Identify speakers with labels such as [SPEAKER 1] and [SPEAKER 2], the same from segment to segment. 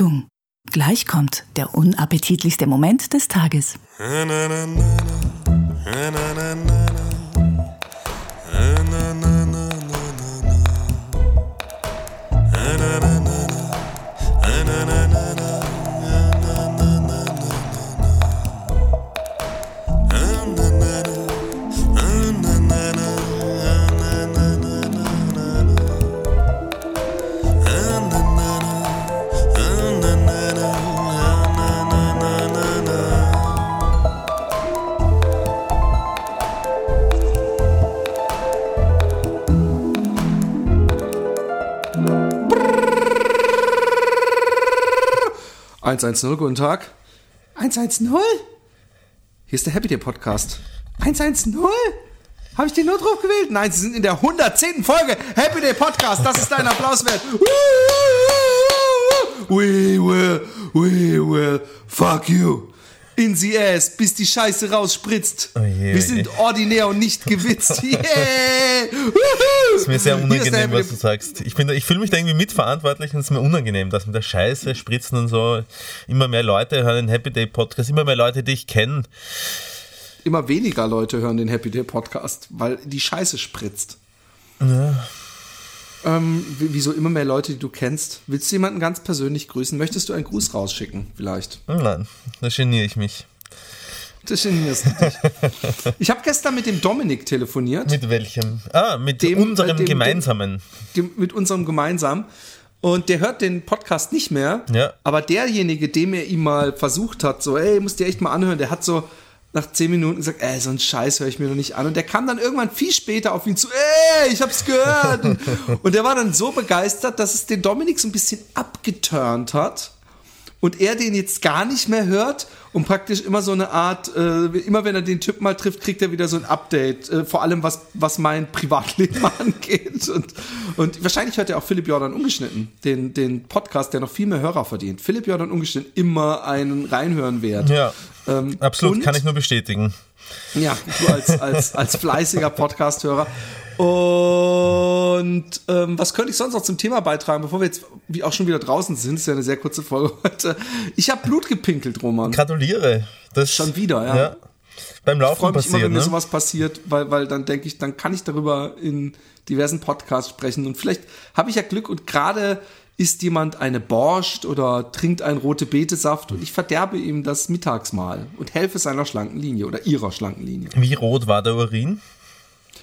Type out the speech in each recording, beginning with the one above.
[SPEAKER 1] Achtung, gleich kommt der unappetitlichste Moment des Tages.
[SPEAKER 2] Na, na, na, 110, guten Tag. 110? Hier ist der Happy Day Podcast. 110? Habe ich den Notruf gewählt? Nein, Sie sind in der 110. Folge Happy Day Podcast. Das ist dein Applaus wert. We will, we will fuck you. In the ass, bis die Scheiße rausspritzt.
[SPEAKER 3] Oh je,
[SPEAKER 2] Wir sind ordinär und nicht gewitzt. Yeah.
[SPEAKER 3] ist mir sehr unangenehm, was du sagst. Ich, bin da- ich fühle mich da irgendwie mitverantwortlich und es ist mir unangenehm, dass mit der Scheiße spritzen und so. Immer mehr Leute hören den Happy Day Podcast, immer mehr Leute, die ich kenne.
[SPEAKER 2] Immer weniger Leute hören den Happy Day Podcast, weil die Scheiße spritzt. Ähm, wieso immer mehr Leute, die du kennst? Willst du jemanden ganz persönlich grüßen? Möchtest du einen Gruß rausschicken, vielleicht?
[SPEAKER 3] Nein, da geniere ich mich.
[SPEAKER 2] Das genierst du dich. Ich habe gestern mit dem Dominik telefoniert,
[SPEAKER 3] Mit welchem? Ah, mit
[SPEAKER 2] Dem,
[SPEAKER 3] unserem
[SPEAKER 2] äh, dem-
[SPEAKER 3] gemeinsamen.
[SPEAKER 2] dem, mit unserem gemeinsam. Und der hört den Podcast nicht mehr.
[SPEAKER 3] Ja.
[SPEAKER 2] Aber derjenige, dem er ihm mal versucht hat, so, ey, musst dir echt mal anhören, der hat so nach zehn Minuten gesagt, ey, so ein Scheiß höre ich mir noch nicht an. Und der kam dann irgendwann viel später auf ihn zu, ey, ich hab's gehört. und der war dann so begeistert, dass es den Dominik so ein bisschen abgeturnt hat. Und er den jetzt gar nicht mehr hört und praktisch immer so eine Art, äh, immer wenn er den Typ mal trifft, kriegt er wieder so ein Update, äh, vor allem was, was mein Privatleben angeht. Und, und wahrscheinlich hört er auch Philipp Jordan ungeschnitten, den, den Podcast, der noch viel mehr Hörer verdient. Philipp Jordan ungeschnitten, immer einen Reinhören wert.
[SPEAKER 3] Ja,
[SPEAKER 2] Ähm,
[SPEAKER 3] absolut, kann ich nur bestätigen.
[SPEAKER 2] ja, du als, als, als fleißiger Podcast-Hörer. Und ähm, was könnte ich sonst noch zum Thema beitragen, bevor wir jetzt wie auch schon wieder draußen sind? ist ja eine sehr kurze Folge heute. Ich habe Blut gepinkelt, Roman.
[SPEAKER 3] Gratuliere. Das
[SPEAKER 2] Schon wieder, ja.
[SPEAKER 3] ja. Beim
[SPEAKER 2] Ich
[SPEAKER 3] Laufen
[SPEAKER 2] freue mich immer,
[SPEAKER 3] passiert,
[SPEAKER 2] wenn mir
[SPEAKER 3] ne?
[SPEAKER 2] sowas passiert, weil, weil dann denke ich, dann kann ich darüber in diversen Podcasts sprechen. Und vielleicht habe ich ja Glück und gerade isst jemand eine Borscht oder trinkt einen rote Betesaft und ich verderbe ihm das Mittagsmahl und helfe seiner schlanken Linie oder ihrer schlanken Linie.
[SPEAKER 3] Wie rot war der Urin?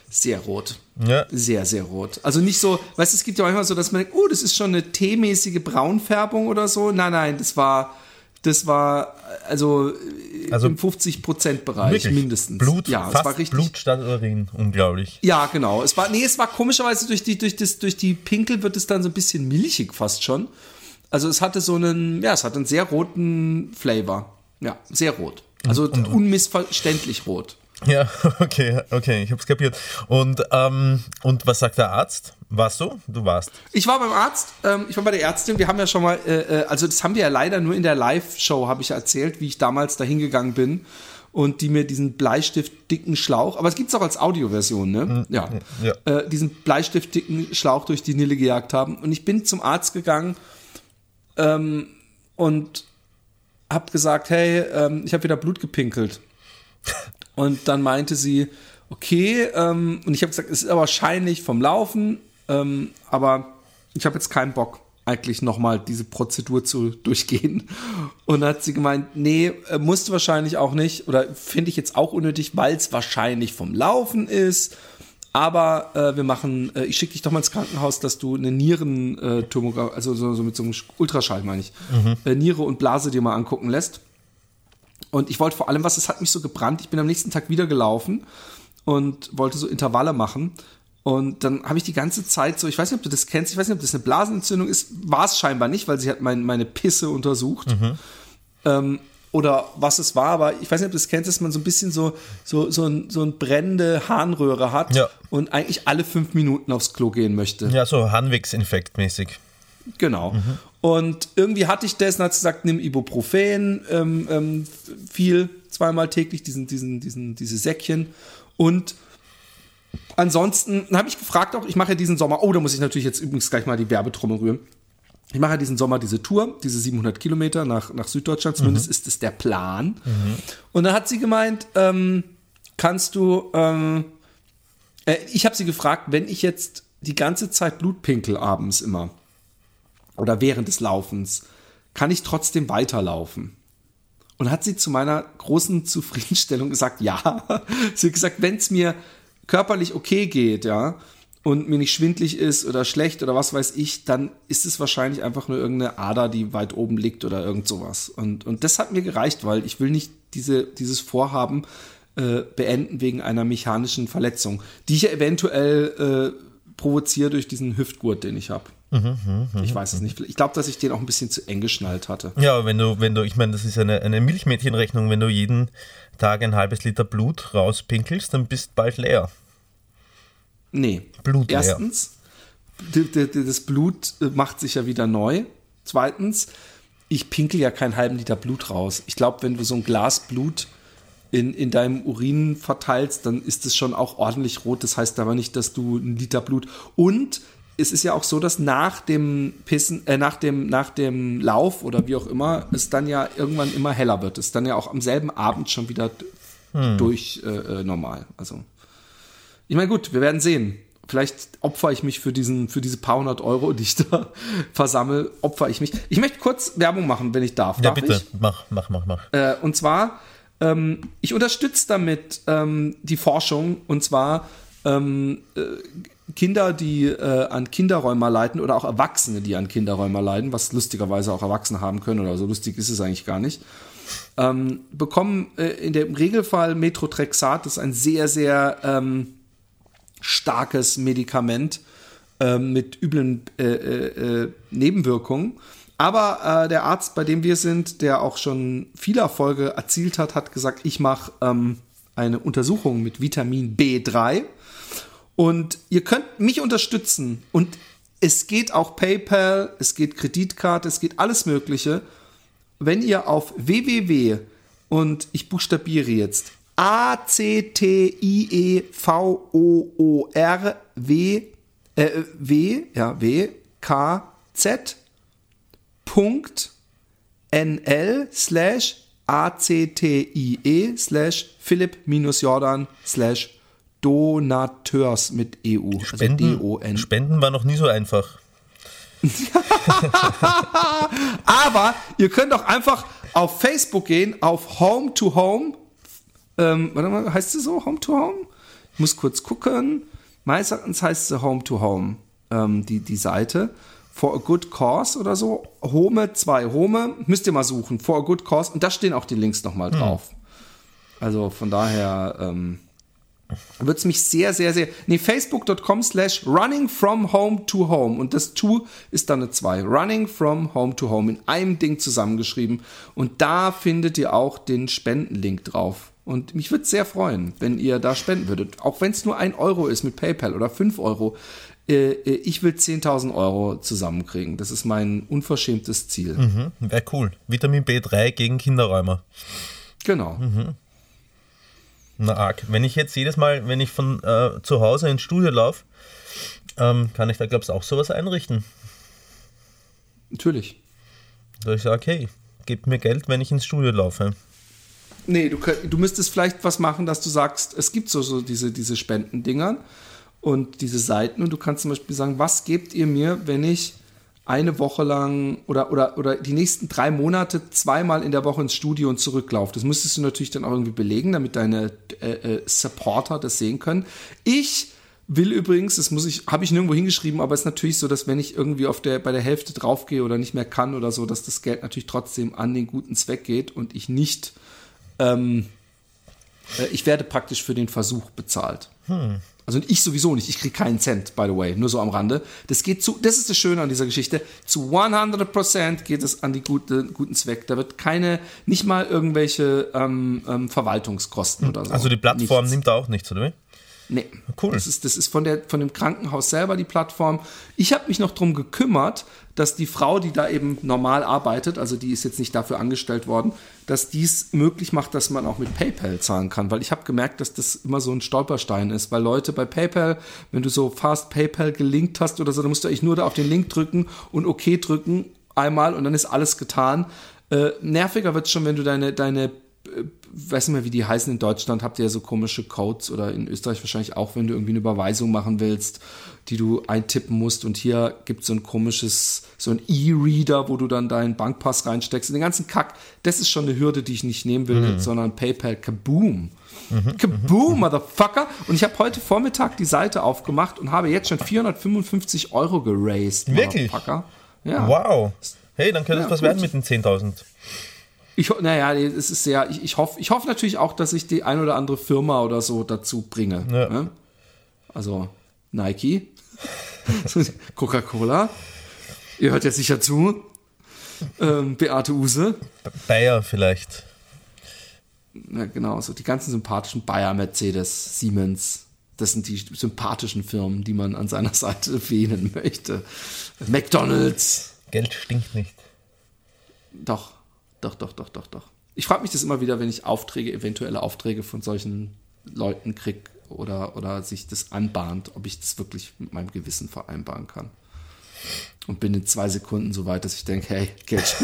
[SPEAKER 2] Sehr rot.
[SPEAKER 3] Ja.
[SPEAKER 2] Sehr, sehr rot. Also nicht so, weißt du, es gibt ja manchmal so, dass man denkt, oh, das ist schon eine teemäßige Braunfärbung oder so. Nein, nein, das war, das war also,
[SPEAKER 3] Also
[SPEAKER 2] im 50%-Bereich
[SPEAKER 3] Wirklich?
[SPEAKER 2] mindestens.
[SPEAKER 3] Blut,
[SPEAKER 2] ja, es
[SPEAKER 3] fast
[SPEAKER 2] war richtig.
[SPEAKER 3] Blut statt Urin. Unglaublich.
[SPEAKER 2] Ja, genau. Es war, nee, es war komischerweise durch die, durch das, durch die Pinkel wird es dann so ein bisschen milchig fast schon. Also es hatte so einen, ja, es hat einen sehr roten Flavor. Ja, sehr rot. Also unmissverständlich rot.
[SPEAKER 3] Ja, okay, okay, ich hab's kapiert. Und, ähm, und was sagt der Arzt? Warst du? Du warst.
[SPEAKER 2] Ich war beim Arzt, ähm, ich war bei der Ärztin. Wir haben ja schon mal, äh, äh, also das haben wir ja leider nur in der Live-Show, habe ich erzählt, wie ich damals da hingegangen bin und die mir diesen Bleistift-dicken Schlauch, aber es gibt's auch als Audioversion, ne? Ja.
[SPEAKER 3] ja.
[SPEAKER 2] Äh, diesen Bleistift-dicken Schlauch durch die Nille gejagt haben. Und ich bin zum Arzt gegangen ähm, und habe gesagt, hey, ähm, ich habe wieder Blut gepinkelt. Und dann meinte sie, okay, ähm, und ich habe gesagt, es ist aber wahrscheinlich vom Laufen, ähm, aber ich habe jetzt keinen Bock, eigentlich nochmal diese Prozedur zu durchgehen. Und dann hat sie gemeint, nee, äh, musst du wahrscheinlich auch nicht, oder finde ich jetzt auch unnötig, weil es wahrscheinlich vom Laufen ist. Aber äh, wir machen, äh, ich schicke dich doch mal ins Krankenhaus, dass du eine Nieren, äh, also so, so mit so einem Ultraschall meine ich, äh, Niere und Blase dir mal angucken lässt. Und ich wollte vor allem was, es hat mich so gebrannt. Ich bin am nächsten Tag wieder gelaufen und wollte so Intervalle machen. Und dann habe ich die ganze Zeit so, ich weiß nicht, ob du das kennst, ich weiß nicht, ob das eine Blasenentzündung ist, war es scheinbar nicht, weil sie hat mein, meine Pisse untersucht. Ähm, oder was es war, aber ich weiß nicht, ob du das kennst, dass man so ein bisschen so, so, so, ein, so ein brennende Harnröhre hat
[SPEAKER 3] Ja.
[SPEAKER 2] und eigentlich alle fünf Minuten aufs Klo gehen möchte.
[SPEAKER 3] Ja, so Harnwegsinfekt mäßig.
[SPEAKER 2] Genau. Und irgendwie hatte ich das und hat sie gesagt, nimm Ibuprofen, ähm, ähm, viel, zweimal täglich, diesen, diesen, diesen, diese Säckchen. Und ansonsten habe ich gefragt auch, ich mache ja diesen Sommer, oh, da muss ich natürlich jetzt übrigens gleich mal die Werbetrommel rühren. ich mache ja diesen Sommer diese Tour, diese 700 Kilometer nach, nach Süddeutschland, zumindest ist es der Plan. Und dann hat sie gemeint, ähm, kannst du, ähm, äh, ich habe sie gefragt, wenn ich jetzt die ganze Zeit Blutpinkel abends immer oder während des Laufens, kann ich trotzdem weiterlaufen? Und hat sie zu meiner großen Zufriedenstellung gesagt, ja. sie hat gesagt, wenn es mir körperlich okay geht, ja, und mir nicht schwindlig ist oder schlecht oder was weiß ich, dann ist es wahrscheinlich einfach nur irgendeine Ader, die weit oben liegt oder irgend sowas. Und, und das hat mir gereicht, weil ich will nicht diese, dieses Vorhaben äh, beenden wegen einer mechanischen Verletzung, die ich ja eventuell äh, provoziere durch diesen Hüftgurt, den ich habe. Ich weiß es nicht. Ich glaube, dass ich den auch ein bisschen zu eng geschnallt hatte.
[SPEAKER 3] Ja, wenn du, wenn du, ich meine, das ist eine, eine Milchmädchenrechnung, wenn du jeden Tag ein halbes Liter Blut rauspinkelst, dann bist bald leer.
[SPEAKER 2] Nee.
[SPEAKER 3] Blut leer.
[SPEAKER 2] Erstens, das Blut äh, macht sich ja wieder neu. Zweitens, ich pinkel ja keinen halben Liter Blut raus. Ich glaube, wenn du so ein Glas Blut in, in deinem Urin verteilst, dann ist es schon auch ordentlich rot. Das heißt aber nicht, dass du einen Liter Blut. Und es ist ja auch so, dass nach dem Pissen, äh, nach dem, nach dem Lauf oder wie auch immer, es dann ja irgendwann immer heller wird. Es ist dann ja auch am selben Abend schon wieder d- durch äh, äh, normal. Also. Ich meine, gut, wir werden sehen. Vielleicht opfer ich mich für diesen, für diese paar hundert Euro, die ich da versammle, opfer ich mich. Ich möchte kurz Werbung machen, wenn ich darf.
[SPEAKER 3] Ja,
[SPEAKER 2] darf
[SPEAKER 3] bitte,
[SPEAKER 2] Ich?
[SPEAKER 3] mach, mach, mach, mach.
[SPEAKER 2] Äh, und zwar, ähm, ich unterstütze damit ähm, die Forschung und zwar ähm, äh, Kinder, die äh, an Kinderräumer leiden oder auch Erwachsene, die an Kinderräumer leiden, was lustigerweise auch Erwachsene haben können oder so lustig ist es eigentlich gar nicht, ähm, bekommen äh, in dem Regelfall Metrotrexat, das ist ein sehr, sehr ähm, starkes Medikament ähm, mit üblen äh, äh, äh, Nebenwirkungen. Aber äh, der Arzt, bei dem wir sind, der auch schon viele Erfolge erzielt hat, hat gesagt, ich mache ähm, eine Untersuchung mit Vitamin B3 und ihr könnt mich unterstützen und es geht auch PayPal, es geht Kreditkarte, es geht alles Mögliche. Wenn ihr auf www und ich buchstabiere jetzt A C T I E V O O R W äh, W ja W K Z Punkt nl slash actie slash philipp minus jordan slash donateurs mit EU. Also
[SPEAKER 3] Spenden,
[SPEAKER 2] D-O-N.
[SPEAKER 3] Spenden war noch nie so einfach.
[SPEAKER 2] Aber ihr könnt auch einfach auf Facebook gehen, auf Home to Home. Ähm, warte mal, heißt sie so? Home to Home? Ich muss kurz gucken. Meines Erachtens heißt sie Home to Home, ähm, die, die Seite. For a Good Cause oder so. Home 2. Home, müsst ihr mal suchen. For a Good Cause. Und da stehen auch die Links nochmal drauf. Also von daher ähm, würde es mich sehr, sehr, sehr. Nee, facebook.com slash running from home to home. Und das to ist dann eine 2. Running from home to home. In einem Ding zusammengeschrieben. Und da findet ihr auch den Spendenlink drauf. Und mich würde es sehr freuen, wenn ihr da spenden würdet. Auch wenn es nur ein Euro ist mit PayPal oder 5 Euro. Äh, äh, Ich will 10.000 Euro zusammenkriegen. Das ist mein unverschämtes Ziel.
[SPEAKER 3] Mhm, Wäre cool. Vitamin B3 gegen Kinderräumer.
[SPEAKER 2] Genau.
[SPEAKER 3] Na arg. Wenn ich jetzt jedes Mal, wenn ich von äh, zu Hause ins Studio laufe, ähm, kann ich da, glaubst du, auch sowas einrichten.
[SPEAKER 2] Natürlich.
[SPEAKER 3] Da ich sage, hey, gebt mir Geld, wenn ich ins Studio laufe.
[SPEAKER 2] Nee, du, du müsstest vielleicht was machen, dass du sagst, es gibt so, so diese, diese Spendendingern und diese Seiten und du kannst zum Beispiel sagen, was gebt ihr mir, wenn ich eine Woche lang oder, oder, oder die nächsten drei Monate zweimal in der Woche ins Studio und zurücklaufe. Das müsstest du natürlich dann auch irgendwie belegen, damit deine äh, äh, Supporter das sehen können. Ich will übrigens, das muss ich, habe ich nirgendwo hingeschrieben, aber es ist natürlich so, dass wenn ich irgendwie auf der, bei der Hälfte draufgehe oder nicht mehr kann oder so, dass das Geld natürlich trotzdem an den guten Zweck geht und ich nicht ähm, äh, ich werde praktisch für den Versuch bezahlt. Also ich sowieso nicht, ich kriege keinen Cent, by the way, nur so am Rande. Das geht zu, das ist das Schöne an dieser Geschichte, zu 100% geht es an die gute, guten Zweck. Da wird keine, nicht mal irgendwelche ähm, ähm, Verwaltungskosten oder so.
[SPEAKER 3] Also die Plattform
[SPEAKER 2] Nichts.
[SPEAKER 3] nimmt da auch nichts, oder wie?
[SPEAKER 2] Nee.
[SPEAKER 3] Cool.
[SPEAKER 2] Das ist, das ist von, der, von dem Krankenhaus selber die Plattform. Ich habe mich noch drum gekümmert, dass die Frau, die da eben normal arbeitet, also die ist jetzt nicht dafür angestellt worden, dass dies möglich macht, dass man auch mit PayPal zahlen kann. Weil ich habe gemerkt, dass das immer so ein Stolperstein ist. Weil Leute bei PayPal, wenn du so fast PayPal gelinkt hast oder so, dann musst du eigentlich nur da auf den Link drücken und OK drücken einmal und dann ist alles getan. Äh, nerviger wird es schon, wenn du deine, deine weiß nicht mehr, wie die heißen in Deutschland, habt ihr ja so komische Codes oder in Österreich wahrscheinlich auch, wenn du irgendwie eine Überweisung machen willst, die du eintippen musst. Und hier gibt es so ein komisches, so ein E-Reader, wo du dann deinen Bankpass reinsteckst. Und den ganzen Kack, das ist schon eine Hürde, die ich nicht nehmen will, sondern PayPal Kaboom. Kaboom, Motherfucker. Und ich habe heute Vormittag die Seite aufgemacht und habe jetzt schon 455 Euro geraced.
[SPEAKER 3] Wirklich?
[SPEAKER 2] Ja.
[SPEAKER 3] Wow. Hey, dann könnte es
[SPEAKER 2] Ja,
[SPEAKER 3] was
[SPEAKER 2] gut.
[SPEAKER 3] werden mit den 10.000.
[SPEAKER 2] Ich, naja, es ist sehr, ich, ich hoffe ich hoff natürlich auch, dass ich die ein oder andere Firma oder so dazu bringe.
[SPEAKER 3] Ja.
[SPEAKER 2] Ne? Also Nike, Coca-Cola, ihr hört ja sicher zu, ähm, Beate Use,
[SPEAKER 3] Bayer vielleicht.
[SPEAKER 2] ja, genau, so die ganzen sympathischen Bayer, Mercedes, Siemens, das sind die sympathischen Firmen, die man an seiner Seite wählen möchte. McDonalds,
[SPEAKER 3] Geld stinkt nicht.
[SPEAKER 2] Doch, doch, doch, doch, doch, doch. Ich frage mich das immer wieder, wenn ich Aufträge, eventuelle Aufträge von solchen Leuten kriege oder, oder sich das anbahnt, ob ich das wirklich mit meinem Gewissen vereinbaren kann. Und bin in zwei Sekunden so weit, dass ich denke, hey, Geld.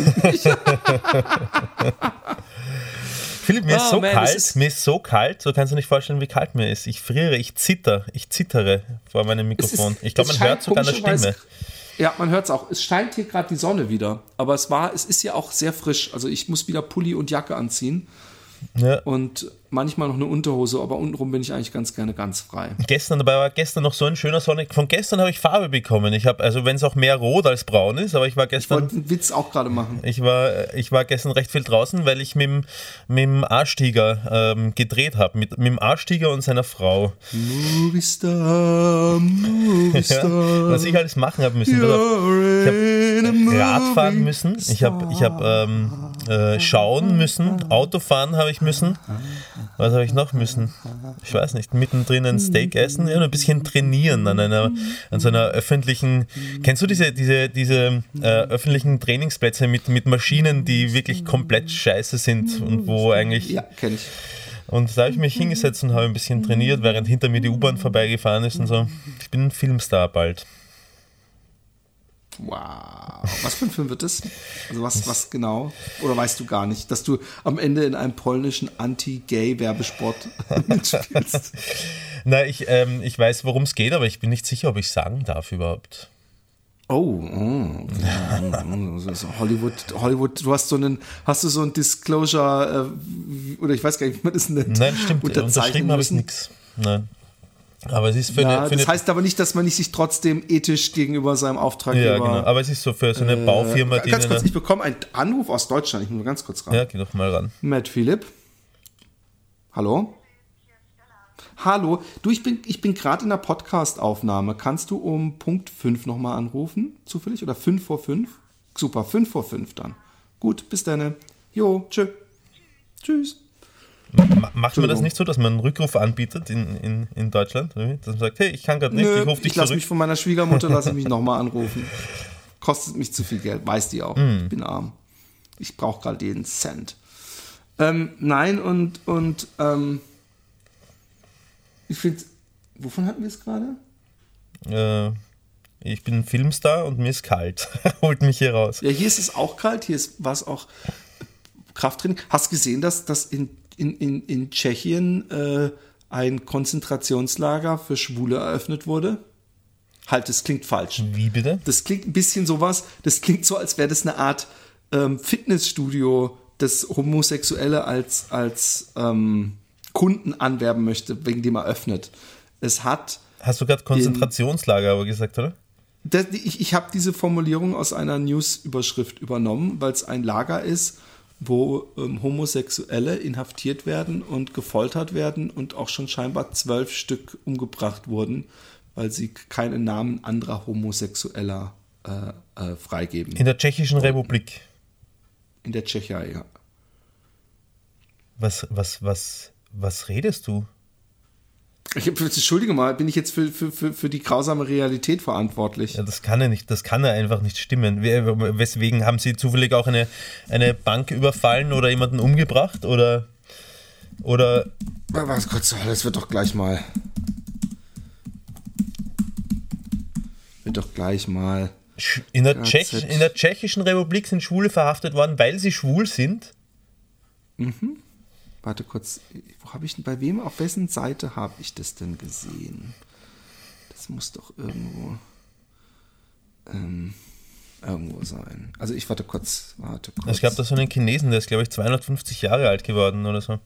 [SPEAKER 3] Philipp, mir ist
[SPEAKER 2] Oh,
[SPEAKER 3] so
[SPEAKER 2] man,
[SPEAKER 3] kalt,
[SPEAKER 2] ist-
[SPEAKER 3] mir ist so kalt, so kannst du nicht vorstellen, wie kalt mir ist. Ich friere, ich zitter, ich zittere vor meinem
[SPEAKER 2] Es ist-
[SPEAKER 3] Mikrofon. ich glaube, man hört sogar an der Stimme.
[SPEAKER 2] Ja, man hört es auch. Es scheint hier gerade die Sonne wieder. Aber es war, es ist ja auch sehr frisch. Also ich muss wieder Pulli und Jacke anziehen
[SPEAKER 3] Ja.
[SPEAKER 2] und manchmal noch eine Unterhose, aber untenrum bin ich eigentlich ganz gerne ganz frei.
[SPEAKER 3] Gestern, dabei war gestern noch so ein schöner Sonne. Von gestern habe ich Farbe bekommen. Ich habe, also wenn es auch mehr rot als braun ist, aber ich war
[SPEAKER 2] Ich
[SPEAKER 3] gestern.
[SPEAKER 2] wollte einen Witz auch gerade machen.
[SPEAKER 3] Ich war, ich war gestern recht viel draußen, weil ich mit dem, mit dem A-Stieger ähm, gedreht habe. Mit, mit dem A-Stieger und seiner Frau.
[SPEAKER 2] Movistar, Movistar.
[SPEAKER 3] Ja, was ich alles machen habe müssen. Ich habe Radfahren müssen, ich habe ich hab, ähm, äh, schauen müssen, Autofahren habe ich müssen. Was habe ich noch müssen? Ich weiß nicht, mittendrin ein Steak essen ja, und ein bisschen trainieren an einer, an so einer öffentlichen. Kennst du diese, diese, diese äh, öffentlichen Trainingsplätze mit, mit Maschinen, die wirklich komplett scheiße sind und wo eigentlich.
[SPEAKER 2] Ja, kenne ich.
[SPEAKER 3] Und da habe ich mich hingesetzt und habe ein bisschen trainiert, während hinter mir die U-Bahn vorbeigefahren ist und so. Ich bin ein Filmstar bald.
[SPEAKER 2] Wow. Was für ein Film wird das? Also was, was genau? Oder weißt du gar nicht, dass du am Ende in einem polnischen Anti-Gay-Werbespot mitspielst?
[SPEAKER 3] Na, ich, ähm, ich weiß, worum es geht, aber ich bin nicht sicher, ob ich sagen darf überhaupt.
[SPEAKER 2] Oh, oh. Hollywood, Hollywood, du hast so einen, hast du so ein Disclosure, äh, oder ich weiß gar nicht, wie man das nennt.
[SPEAKER 3] Nein, stimmt.
[SPEAKER 2] unterzeichnen
[SPEAKER 3] Unterschrieben habe ich nichts. Nein. Aber es ist für
[SPEAKER 2] Ja,
[SPEAKER 3] eine. Für
[SPEAKER 2] das heißt aber nicht, dass man nicht sich trotzdem ethisch gegenüber seinem Auftraggeber.
[SPEAKER 3] ja, genau. Aber es ist so für so eine Baufirma, die.
[SPEAKER 2] Ganz kurz, ich bekomme einen Anruf aus Deutschland. Ich muss nur ganz kurz ran.
[SPEAKER 3] ja, geh doch mal ran.
[SPEAKER 2] Matt Philipp. Hallo? Hallo. Du, ich bin, ich bin gerade in der Podcast-Aufnahme. Kannst du um Punkt 5 nochmal anrufen? Zufällig? Oder 5 vor 5? Super, 5 vor 5 dann. Gut, bis dann. Jo, tschö. Tschüss.
[SPEAKER 3] Ma- Macht man das nicht so, dass man einen Rückruf anbietet in, in, in Deutschland? Dass man sagt, hey, ich kann gerade nicht,
[SPEAKER 2] Nö,
[SPEAKER 3] ich rufe dich
[SPEAKER 2] ich lasse mich von meiner Schwiegermutter, lasse ich mich nochmal anrufen. Kostet mich zu viel Geld, weiß die auch.
[SPEAKER 3] Hm.
[SPEAKER 2] Ich bin arm. Ich brauche gerade jeden Cent. Ähm, nein, und, und ähm, ich finde, wovon hatten wir es gerade?
[SPEAKER 3] Äh, ich bin ein Filmstar und mir ist kalt. Holt mich hier raus.
[SPEAKER 2] Ja, hier ist es auch kalt, hier ist war es auch Krafttraining. Hast gesehen, dass, dass in, in, in, in Tschechien äh, ein Konzentrationslager für Schwule eröffnet wurde? Halt, das klingt falsch.
[SPEAKER 3] Wie bitte?
[SPEAKER 2] Das klingt ein bisschen sowas, das klingt so, als wäre das eine Art ähm, Fitnessstudio, das Homosexuelle als, als ähm, Kunden anwerben möchte, wegen dem er öffnet. Es hat,
[SPEAKER 3] Hast du gerade Konzentrationslager aber gesagt, oder?
[SPEAKER 2] das, ich, ich habe diese Formulierung aus einer News-Überschrift übernommen, weil es ein Lager ist, wo ähm, Homosexuelle inhaftiert werden und gefoltert werden und auch schon scheinbar zwölf Stück umgebracht wurden, weil sie keinen Namen anderer Homosexueller äh, äh, freigeben.
[SPEAKER 3] In der Tschechischen Republik.
[SPEAKER 2] In der Tschechei, ja.
[SPEAKER 3] Was, was, was, was redest du?
[SPEAKER 2] Ich, Entschuldige mal, bin ich jetzt für, für, für, für die grausame Realität verantwortlich?
[SPEAKER 3] Ja, das kann ja nicht, das kann ja einfach nicht stimmen. Weswegen haben Sie zufällig auch eine, eine Bank überfallen oder jemanden umgebracht? Oder. Oder.
[SPEAKER 2] Was kurz, das wird doch gleich mal. Wird doch gleich mal.
[SPEAKER 3] In der, Tschech, in der Tschechischen Republik sind Schwule verhaftet worden, weil sie schwul sind?
[SPEAKER 2] Mhm. Warte kurz, wo habe ich bei wem, auf wessen Seite habe ich das denn gesehen? Das muss doch irgendwo ähm, irgendwo sein. Also ich warte kurz, warte kurz.
[SPEAKER 3] Es gab da so einen Chinesen, der ist glaube ich 250 Jahre alt geworden oder so.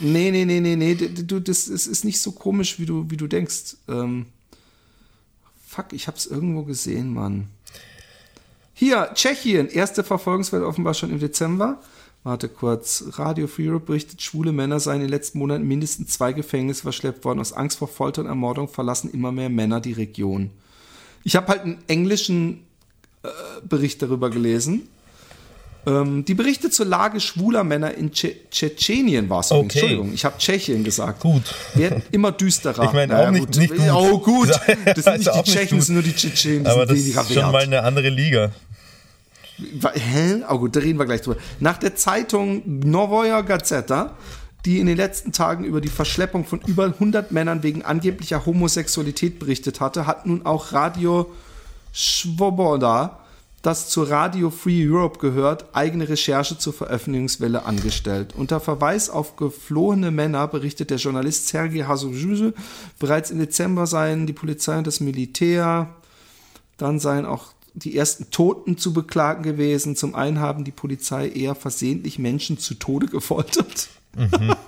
[SPEAKER 2] Nee, nee, nee, nee, nee, du, das ist, nicht so komisch, wie du, wie du denkst. Ähm, fuck, ich habe es irgendwo gesehen, Mann. Hier, Tschechien, erste Verfolgungswelle offenbar schon im Dezember. Warte kurz. Radio Free Europe berichtet, schwule Männer seien in den letzten Monaten mindestens zwei Gefängnisse verschleppt worden. Aus Angst vor Folter und Ermordung verlassen immer mehr Männer die Region. Ich habe halt einen englischen äh, Bericht darüber gelesen. Ähm, die Berichte zur Lage schwuler Männer in Tsche Tschetschenien war es. Okay. Entschuldigung, ich habe Tschechien gesagt.
[SPEAKER 3] Gut.
[SPEAKER 2] Werden immer düsterer.
[SPEAKER 3] Ich meine auch naja, nicht, gut. nicht gut.
[SPEAKER 2] Oh gut, das sind nicht die Tschechen, das sind nur die Tschetschenen.
[SPEAKER 3] Aber das ist schon mal eine andere Liga.
[SPEAKER 2] Hä? Oh gut, da reden wir gleich drüber. Nach der Zeitung Novoja Gazeta, die in den letzten Tagen über die Verschleppung von über 100 Männern wegen angeblicher Homosexualität berichtet hatte, hat nun auch Radio Svoboda, das zu Radio Free Europe gehört, eigene Recherche zur Veröffentlichungswelle angestellt. Unter Verweis auf geflohene Männer berichtet der Journalist Sergei Hasujuse, bereits im Dezember seien die Polizei und das Militär, dann seien auch die ersten Toten zu beklagen gewesen. Zum einen haben die Polizei eher versehentlich Menschen zu Tode gefoltert. Mhm.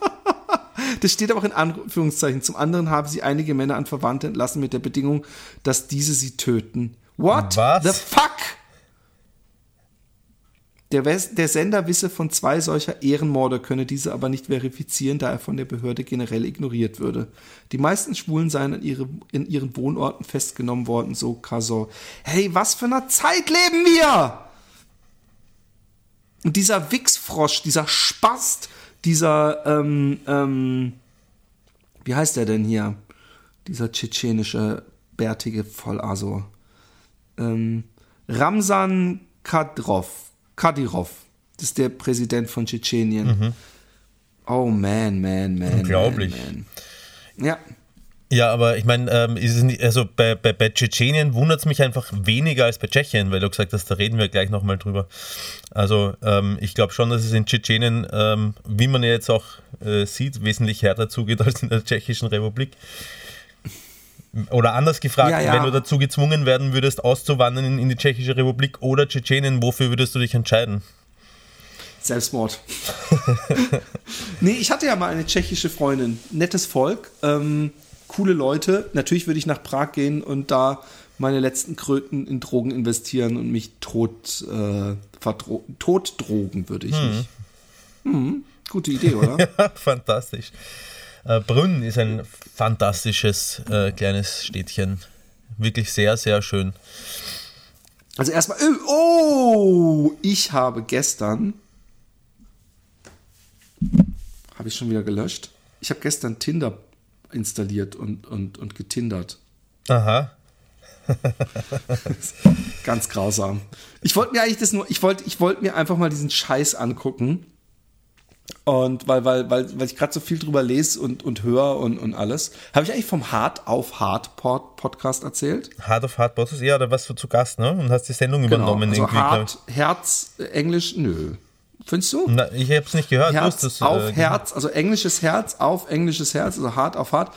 [SPEAKER 2] Das steht aber auch in Anführungszeichen. Zum anderen haben sie einige Männer an Verwandte entlassen mit der Bedingung, dass diese sie töten. What
[SPEAKER 3] Was?
[SPEAKER 2] the fuck? Der, der, Sender wisse von zwei solcher Ehrenmorde, könne diese aber nicht verifizieren, da er von der Behörde generell ignoriert würde. Die meisten Schwulen seien in, ihre, in ihren Wohnorten festgenommen worden, so Casor. Hey, was für eine Zeit leben wir? Und dieser Wichsfrosch, dieser Spast, dieser, ähm, ähm, wie heißt der denn hier? Dieser tschetschenische, bärtige Vollasor. Ähm, Ramsan Kadrov Kadyrov. Das ist der Präsident von Tschetschenien. Mhm. Oh man, man, man.
[SPEAKER 3] Unglaublich.
[SPEAKER 2] Man, man. Ja.
[SPEAKER 3] Ja, aber ich meine, ähm, also bei, bei, bei Tschetschenien wundert es mich einfach weniger als bei Tschechien, weil du gesagt hast, da reden wir gleich nochmal drüber. Also ähm, ich glaube schon, dass es in Tschetschenien, ähm, wie man ja jetzt auch äh, sieht, wesentlich härter zugeht als in der Tschechischen Republik. Oder anders gefragt, ja, ja. wenn du dazu gezwungen werden würdest, auszuwandern in, in die Tschechische Republik oder Tschetschenien, wofür würdest du dich entscheiden?
[SPEAKER 2] Selbstmord. nee, ich hatte ja mal eine tschechische Freundin. Nettes Volk, ähm, coole Leute. Natürlich würde ich nach Prag gehen und da meine letzten Kröten in Drogen investieren und mich tot, äh, tot drogen, würde ich hm. mich. Hm, gute Idee, oder?
[SPEAKER 3] fantastisch. Äh, Brünn ist ein fantastisches äh, kleines Städtchen. Wirklich sehr, sehr schön.
[SPEAKER 2] Also erstmal, oh, ich habe gestern, habe ich schon wieder gelöscht. Ich habe gestern Tinder installiert und, und, und getindert.
[SPEAKER 3] Aha.
[SPEAKER 2] Ganz grausam. Ich wollte mir eigentlich das nur, ich wollte ich wollte mir einfach mal diesen Scheiß angucken und weil, weil, weil, weil ich gerade so viel drüber lese und, und höre und, und alles. Habe ich eigentlich vom Hard auf Hard Podcast erzählt?
[SPEAKER 3] Hard auf Hard Podcast, ja, da warst du zu Gast, ne? Und hast die Sendung genau, übernommen.
[SPEAKER 2] Also irgendwie, Hard, Herz, Englisch, nö. Findest du?
[SPEAKER 3] Na, ich habe es nicht gehört.
[SPEAKER 2] Herz das, auf äh, Herz, also englisches Herz auf englisches Herz, also Hard auf Hard.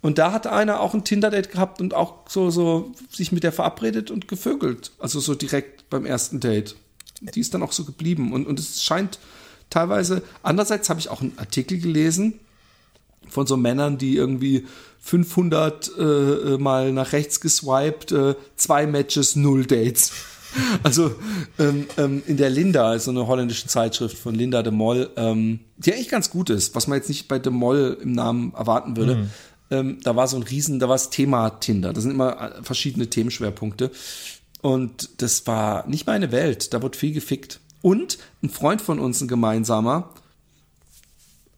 [SPEAKER 2] Und da hat einer auch ein Tinder-Date gehabt und auch so, so sich mit der verabredet und gevögelt. Also so direkt beim ersten Date. Die ist dann auch so geblieben. Und, und es scheint teilweise. Andererseits habe ich auch einen Artikel gelesen von so Männern, die irgendwie 500 äh, äh, mal nach rechts geswiped, äh, zwei Matches, null Dates. Also ähm, ähm, in der Linda, so eine holländische Zeitschrift von Linda de Moll, ähm, die eigentlich ganz gut ist, was man jetzt nicht bei de Moll im Namen erwarten würde. Mhm. Ähm, da war so ein Riesen, da war das Thema Tinder. Da sind immer äh, verschiedene Themenschwerpunkte. Und das war nicht meine Welt. Da wird viel gefickt. Und ein Freund von uns, ein gemeinsamer,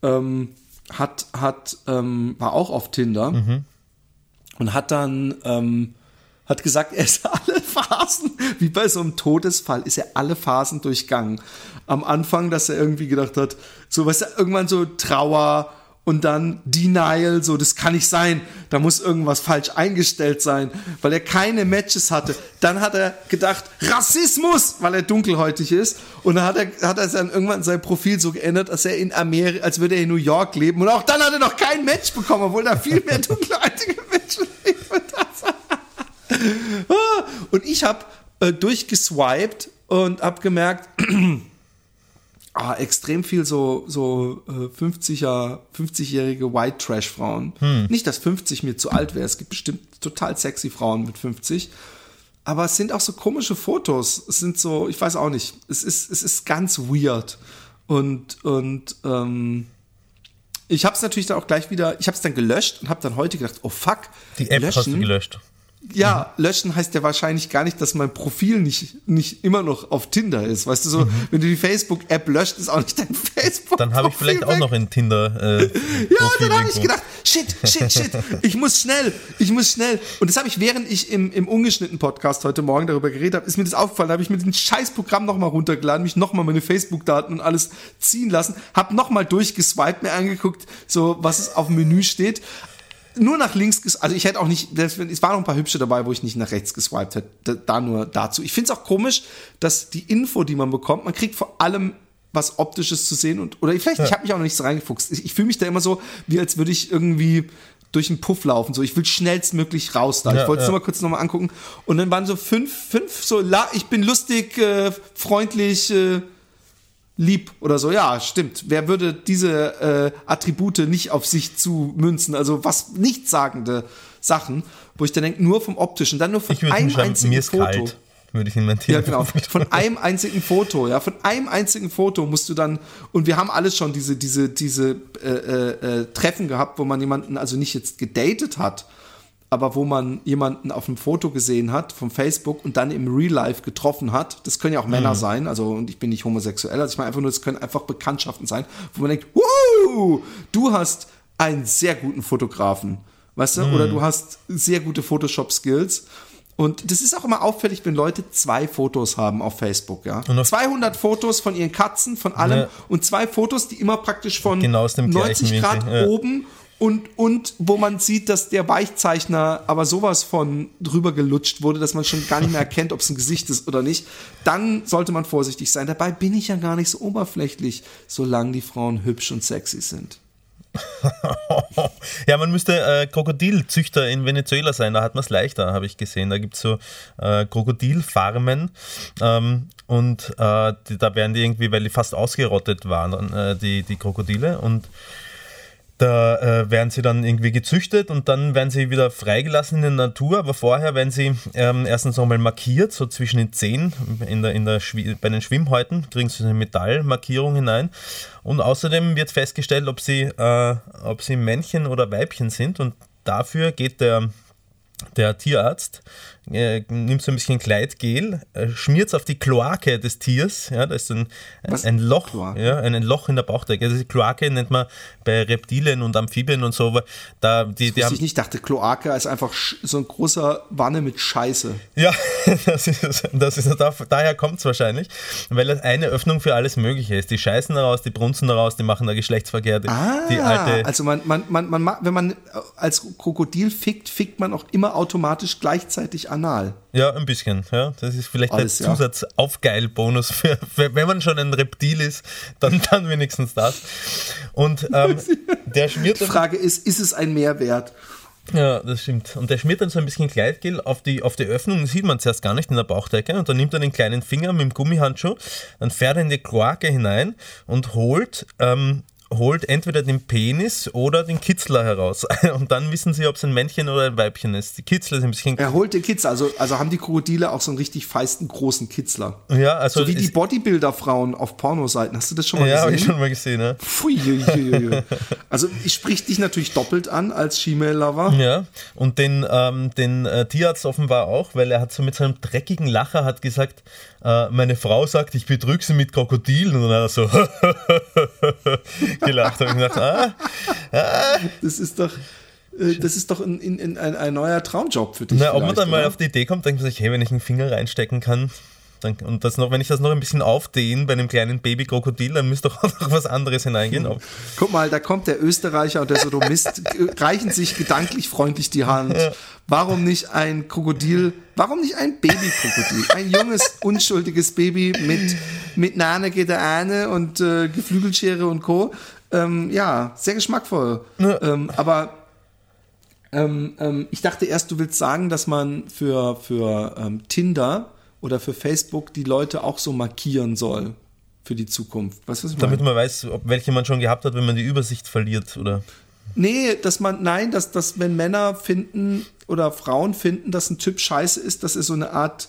[SPEAKER 2] ähm, hat, hat, ähm, war auch auf Tinder und hat dann, ähm, hat gesagt, er ist alle Phasen, wie bei so einem Todesfall, ist er alle Phasen durchgangen. Am Anfang, dass er irgendwie gedacht hat, so, weißt du, irgendwann so Trauer und dann Denial, so, das kann nicht sein, da muss irgendwas falsch eingestellt sein, weil er keine Matches hatte. Dann hat er gedacht, Rassismus, weil er dunkelhäutig ist. Und dann hat er, hat er dann irgendwann sein Profil so geändert, dass er in Amerika, als würde er in New York leben. Und auch dann hat er noch kein Match bekommen, obwohl da viel mehr dunkelhäutige Menschen leben. Ah, Und ich habe äh, durchgeswiped und habe gemerkt, ah, extrem viel so, so äh, 50er, 50-jährige White Trash Frauen. Nicht, dass 50 mir zu alt wäre. Es gibt bestimmt total sexy Frauen mit 50. Aber es sind auch so komische Fotos. Es sind so, ich weiß auch nicht. Es ist, es ist ganz weird. Und, und, ähm, ich habe es natürlich dann auch gleich wieder, ich habe es dann gelöscht und habe dann heute gedacht, oh fuck,
[SPEAKER 3] Die App hast du gelöscht.
[SPEAKER 2] Ja, löschen heißt ja wahrscheinlich gar nicht, dass mein Profil nicht, nicht immer noch auf Tinder ist. Weißt du so, wenn du die Facebook-App löscht, ist auch nicht dein Facebook.
[SPEAKER 3] Mhm. Dann habe ich vielleicht auch noch in Tinder. Äh,
[SPEAKER 2] Ja, dann habe ich gedacht, shit, shit, shit, ich muss schnell, ich muss schnell. Und das habe ich, während ich im, im ungeschnittenen Podcast heute Morgen darüber geredet habe, ist mir das aufgefallen. Da habe ich mir den Scheißprogramm nochmal runtergeladen, mich nochmal meine Facebook-Daten und alles ziehen lassen, habe nochmal durchgeswiped, mir angeguckt, so was es auf dem Menü steht. Nur nach links, also ich hätte auch nicht, es waren noch ein paar hübsche dabei, wo ich nicht nach rechts geswiped hätte, da, nur dazu. Ich finde es auch komisch, dass die Info, die man bekommt, man kriegt vor allem was Optisches zu sehen und oder vielleicht, ich habe mich auch noch nicht so reingefuchst. Ich, ich fühle mich da immer so, wie als würde ich irgendwie durch einen Puff laufen. So, ich will schnellstmöglich raus da.
[SPEAKER 3] Ja,
[SPEAKER 2] ich wollte es
[SPEAKER 3] ja.
[SPEAKER 2] nur mal kurz nochmal angucken. Und dann waren so fünf, fünf so, la, ich bin lustig, äh, freundlich, äh, lieb oder so. Ja, stimmt. Wer würde diese äh, Attribute nicht auf sich zu münzen? Also was nichtssagende Sachen, wo ich dann denke, nur vom optischen, dann nur von einem einzigen
[SPEAKER 3] mir ist
[SPEAKER 2] Foto.
[SPEAKER 3] kalt. Würde ich in mein
[SPEAKER 2] Ja, genau. Von einem einzigen Foto, ja, von einem einzigen Foto musst du dann, und wir haben alles schon diese, diese, diese äh, äh, äh, Treffen gehabt, wo man jemanden also nicht jetzt gedatet hat, aber wo man jemanden auf einem Foto gesehen hat vom Facebook und dann im Real Life getroffen hat. Das können ja auch Männer sein, also und ich bin nicht homosexuell, also ich meine einfach nur, das können einfach Bekanntschaften sein, wo man denkt, Wuhu, du hast einen sehr guten Fotografen, weißt du, oder du hast sehr gute Photoshop-Skills. Und das ist auch immer auffällig, wenn Leute zwei Fotos haben auf Facebook, ja.
[SPEAKER 3] Auf-
[SPEAKER 2] 200 Fotos von ihren Katzen, von allem
[SPEAKER 3] Ja.
[SPEAKER 2] und zwei Fotos, die immer praktisch von
[SPEAKER 3] Genau aus dem gleichen
[SPEAKER 2] 90 Grad
[SPEAKER 3] ja.
[SPEAKER 2] oben und, und wo man sieht, dass der Weichzeichner aber sowas von drüber gelutscht wurde, dass man schon gar nicht mehr erkennt, ob es ein Gesicht ist oder nicht, dann sollte man vorsichtig sein. Dabei bin ich ja gar nicht so oberflächlich, solange die Frauen hübsch und sexy sind.
[SPEAKER 3] Ja, man müsste äh, Krokodilzüchter in Venezuela sein, da hat man es leichter, habe ich gesehen. Da gibt es so äh, Krokodilfarmen ähm, und äh, die, da werden die irgendwie, weil die fast ausgerottet waren, äh, die, die Krokodile und da äh, werden sie dann irgendwie gezüchtet und dann werden sie wieder freigelassen in der Natur, aber vorher werden sie ähm, erstens nochmal markiert, so zwischen den Zehen in der, in der bei den Schwimmhäuten, kriegen sie eine Metallmarkierung hinein. Und außerdem wird festgestellt, ob sie, äh, ob sie Männchen oder Weibchen sind. Und dafür geht der, der Tierarzt, äh, nimmt so ein bisschen Kleidgel, äh, schmiert es auf die Kloake des Tiers, ja, da ist ein, ein, ein Loch,
[SPEAKER 2] Kloake?
[SPEAKER 3] ja, ein Loch in der Bauchdecke. Also die Kloake nennt man bei Reptilien und Amphibien und so, da, die, die
[SPEAKER 2] Was
[SPEAKER 3] haben,
[SPEAKER 2] ich nicht dachte, Kloake ist einfach so ein großer Wanne mit Scheiße.
[SPEAKER 3] ja, das ist, das ist, da, daher kommt es wahrscheinlich, weil das eine Öffnung für alles Mögliche ist. Die scheißen daraus, die brunzen daraus, die machen da Geschlechtsverkehr, die,
[SPEAKER 2] Ah,
[SPEAKER 3] die alte,
[SPEAKER 2] also man, man, man, man, ma- wenn man als Krokodil fickt, fickt man auch immer automatisch gleichzeitig anal.
[SPEAKER 3] Ja, ein bisschen. Ja. Das ist vielleicht
[SPEAKER 2] Alles,
[SPEAKER 3] der. Zusatzaufgeil-Bonus, für, für, wenn man schon ein Reptil ist, dann, dann wenigstens das. Und ähm, der schmiert
[SPEAKER 2] Die Frage ist, ist es ein Mehrwert?
[SPEAKER 3] ja, das stimmt. Und der schmiert dann so ein bisschen Kleidgel auf die, auf die Öffnung, das sieht man zuerst gar nicht in der Bauchdecke. Und dann nimmt er den kleinen Finger mit dem Gummihandschuh, dann fährt er in die Kloake hinein und holt ähm, holt entweder den Penis oder den Kitzler heraus. Und dann wissen sie, ob es ein Männchen oder ein Weibchen ist. Die Kitzler sind ein bisschen.
[SPEAKER 2] Er holt den Kitzler, also, also haben die Krokodile auch so einen richtig feisten, großen Kitzler.
[SPEAKER 3] Ja, also.
[SPEAKER 2] So wie die Bodybuilder-Frauen auf Pornoseiten. Hast du das schon mal
[SPEAKER 3] ja, habe ich
[SPEAKER 2] gesehen?
[SPEAKER 3] schon mal gesehen, ja.
[SPEAKER 2] Pfui, ui, ui, ui. Also ich sprich dich natürlich doppelt an als She-Mail-Lover.
[SPEAKER 3] Ja, und den, ähm, den äh, Tierarzt offenbar auch, weil er hat so mit seinem dreckigen Lacher hat gesagt, äh, meine Frau sagt, ich betrüge sie mit Krokodilen und dann hat er so mitgelacht und gedacht, ah, ah.
[SPEAKER 2] Das ist doch, äh, das ist doch ein, ein, ein, ein neuer Traumjob für dich.
[SPEAKER 3] Na, ob man dann mal
[SPEAKER 2] oder?
[SPEAKER 3] auf die Idee kommt, denkt man sich, hey, wenn ich einen Finger reinstecken kann, dann, und das noch, wenn ich das noch ein bisschen aufdehne bei einem kleinen Babykrokodil, dann müsste doch auch noch was anderes hineingehen. Ob-
[SPEAKER 2] Guck mal, da kommt der Österreicher und der Sodomist, reichen sich gedanklich freundlich die Hand. Warum nicht ein Krokodil, warum nicht ein Babykrokodil? Ein junges, unschuldiges Baby mit, mit Nane geht der eine und äh, Geflügelschere und Co. Ähm, ja, sehr geschmackvoll. Ähm, aber ähm, ähm, ich dachte erst, du willst sagen, dass man für, für ähm, Tinder oder für Facebook die Leute auch so markieren soll für die Zukunft. Was meine?
[SPEAKER 3] damit man weiß, ob welche man schon gehabt hat, wenn man die Übersicht verliert. Oder
[SPEAKER 2] Nee, dass man, nein, dass, dass wenn Männer finden oder Frauen finden, dass ein Typ scheiße ist, dass er so eine Art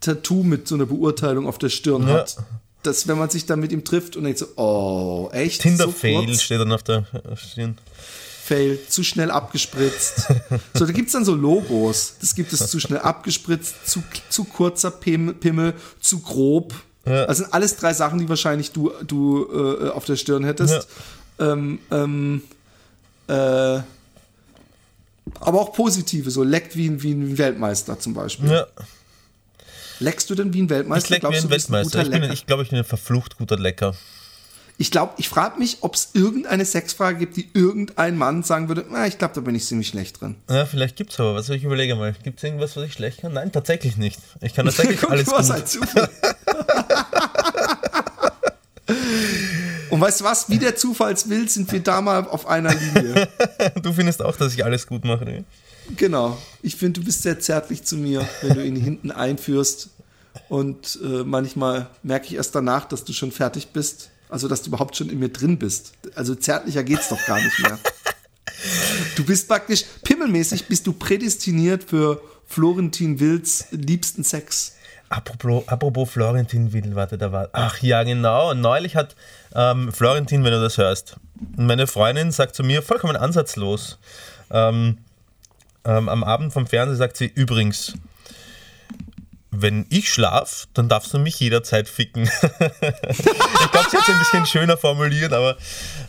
[SPEAKER 2] Tattoo mit so einer Beurteilung auf der Stirn
[SPEAKER 3] Ja.
[SPEAKER 2] hat. Dass, wenn man sich dann mit ihm trifft und denkt so, oh, echt?
[SPEAKER 3] Tinder-Fail
[SPEAKER 2] kurz?
[SPEAKER 3] steht dann auf der Stirn.
[SPEAKER 2] Fail, zu schnell abgespritzt. so, da gibt's dann so Logos. Das gibt es zu schnell abgespritzt, zu, zu kurzer Pim- Pimmel, zu grob.
[SPEAKER 3] Ja.
[SPEAKER 2] Das sind alles drei Sachen, die wahrscheinlich du, du äh, auf der Stirn hättest. Ähm, ähm, äh, aber auch positive, so leckt wie ein, wie ein Weltmeister zum Beispiel.
[SPEAKER 3] Ja,
[SPEAKER 2] Leckst du denn wie ein Weltmeister?
[SPEAKER 3] ich leck wie ein Weltmeister. Ich,
[SPEAKER 2] guter
[SPEAKER 3] bin, ich glaube, ich bin ein verflucht guter Lecker.
[SPEAKER 2] Ich glaube, ich frage mich, ob es irgendeine Sexfrage gibt, die irgendein Mann sagen würde, na, ich glaube, da bin ich ziemlich schlecht drin.
[SPEAKER 3] Ja, vielleicht gibt's aber was. Ich überlege mal. Gibt's irgendwas, was ich schlecht kann? Nein, tatsächlich nicht. Ich kann tatsächlich
[SPEAKER 2] Guck,
[SPEAKER 3] alles
[SPEAKER 2] was
[SPEAKER 3] gut.
[SPEAKER 2] Zufall. Und weißt du was? Wie der Zufallswill sind wir da mal auf einer Linie.
[SPEAKER 3] Du findest auch, dass ich alles gut mache. Ne?
[SPEAKER 2] Genau. Ich finde, du bist sehr zärtlich zu mir, wenn du ihn hinten einführst. Und äh, manchmal merke ich erst danach, dass du schon fertig bist. Also, dass du überhaupt schon in mir drin bist. Also zärtlicher geht's doch gar nicht mehr. Du bist praktisch, pimmelmäßig bist du prädestiniert für Florentin Wills liebsten Sex.
[SPEAKER 3] Apropos, apropos Florentin Will, warte, da war. Ach ja, genau. Neulich hat ähm, Florentin, wenn du das hörst, meine Freundin sagt zu mir vollkommen ansatzlos. Ähm, ähm, am Abend vom Fernsehen sagt sie übrigens, wenn ich schlaf, dann darfst du mich jederzeit ficken. ich glaube, sie hat es ein bisschen schöner formuliert, aber,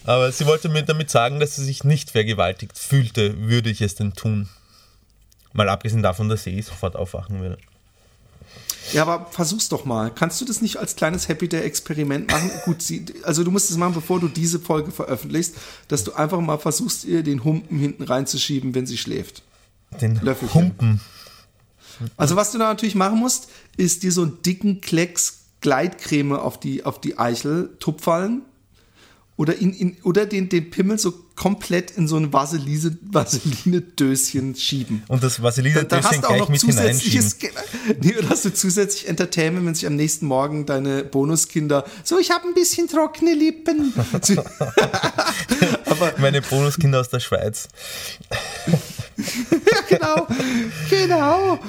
[SPEAKER 3] aber sie wollte mir damit sagen, dass sie sich nicht vergewaltigt fühlte, würde ich es denn tun. Mal abgesehen davon, dass sie eh sofort aufwachen würde.
[SPEAKER 2] Ja, aber versuch's doch mal. Kannst du das nicht als kleines Happy Day Experiment machen? Gut, sie, also du musst es machen, bevor du diese Folge veröffentlichst, dass du einfach mal versuchst, ihr den Humpen hinten reinzuschieben, wenn sie schläft.
[SPEAKER 3] Den
[SPEAKER 2] Löffelchen.
[SPEAKER 3] Humpen.
[SPEAKER 2] Also was du da natürlich machen musst, ist dir so einen dicken Klecks Gleitcreme auf die, auf die Eichel tupfallen oder, in, in, oder den, den Pimmel so komplett in so ein Vaseline- Vaseline-Döschen schieben.
[SPEAKER 3] Und das Vaseline
[SPEAKER 2] Dann hast du auch
[SPEAKER 3] gleich mit hineinschieben.
[SPEAKER 2] nee, dann hast du zusätzlich Entertainment, wenn sich am nächsten Morgen deine Bonuskinder, so ich habe ein bisschen trockene Lippen.
[SPEAKER 3] Meine Bonuskinder aus der Schweiz.
[SPEAKER 2] Ja, genau, genau.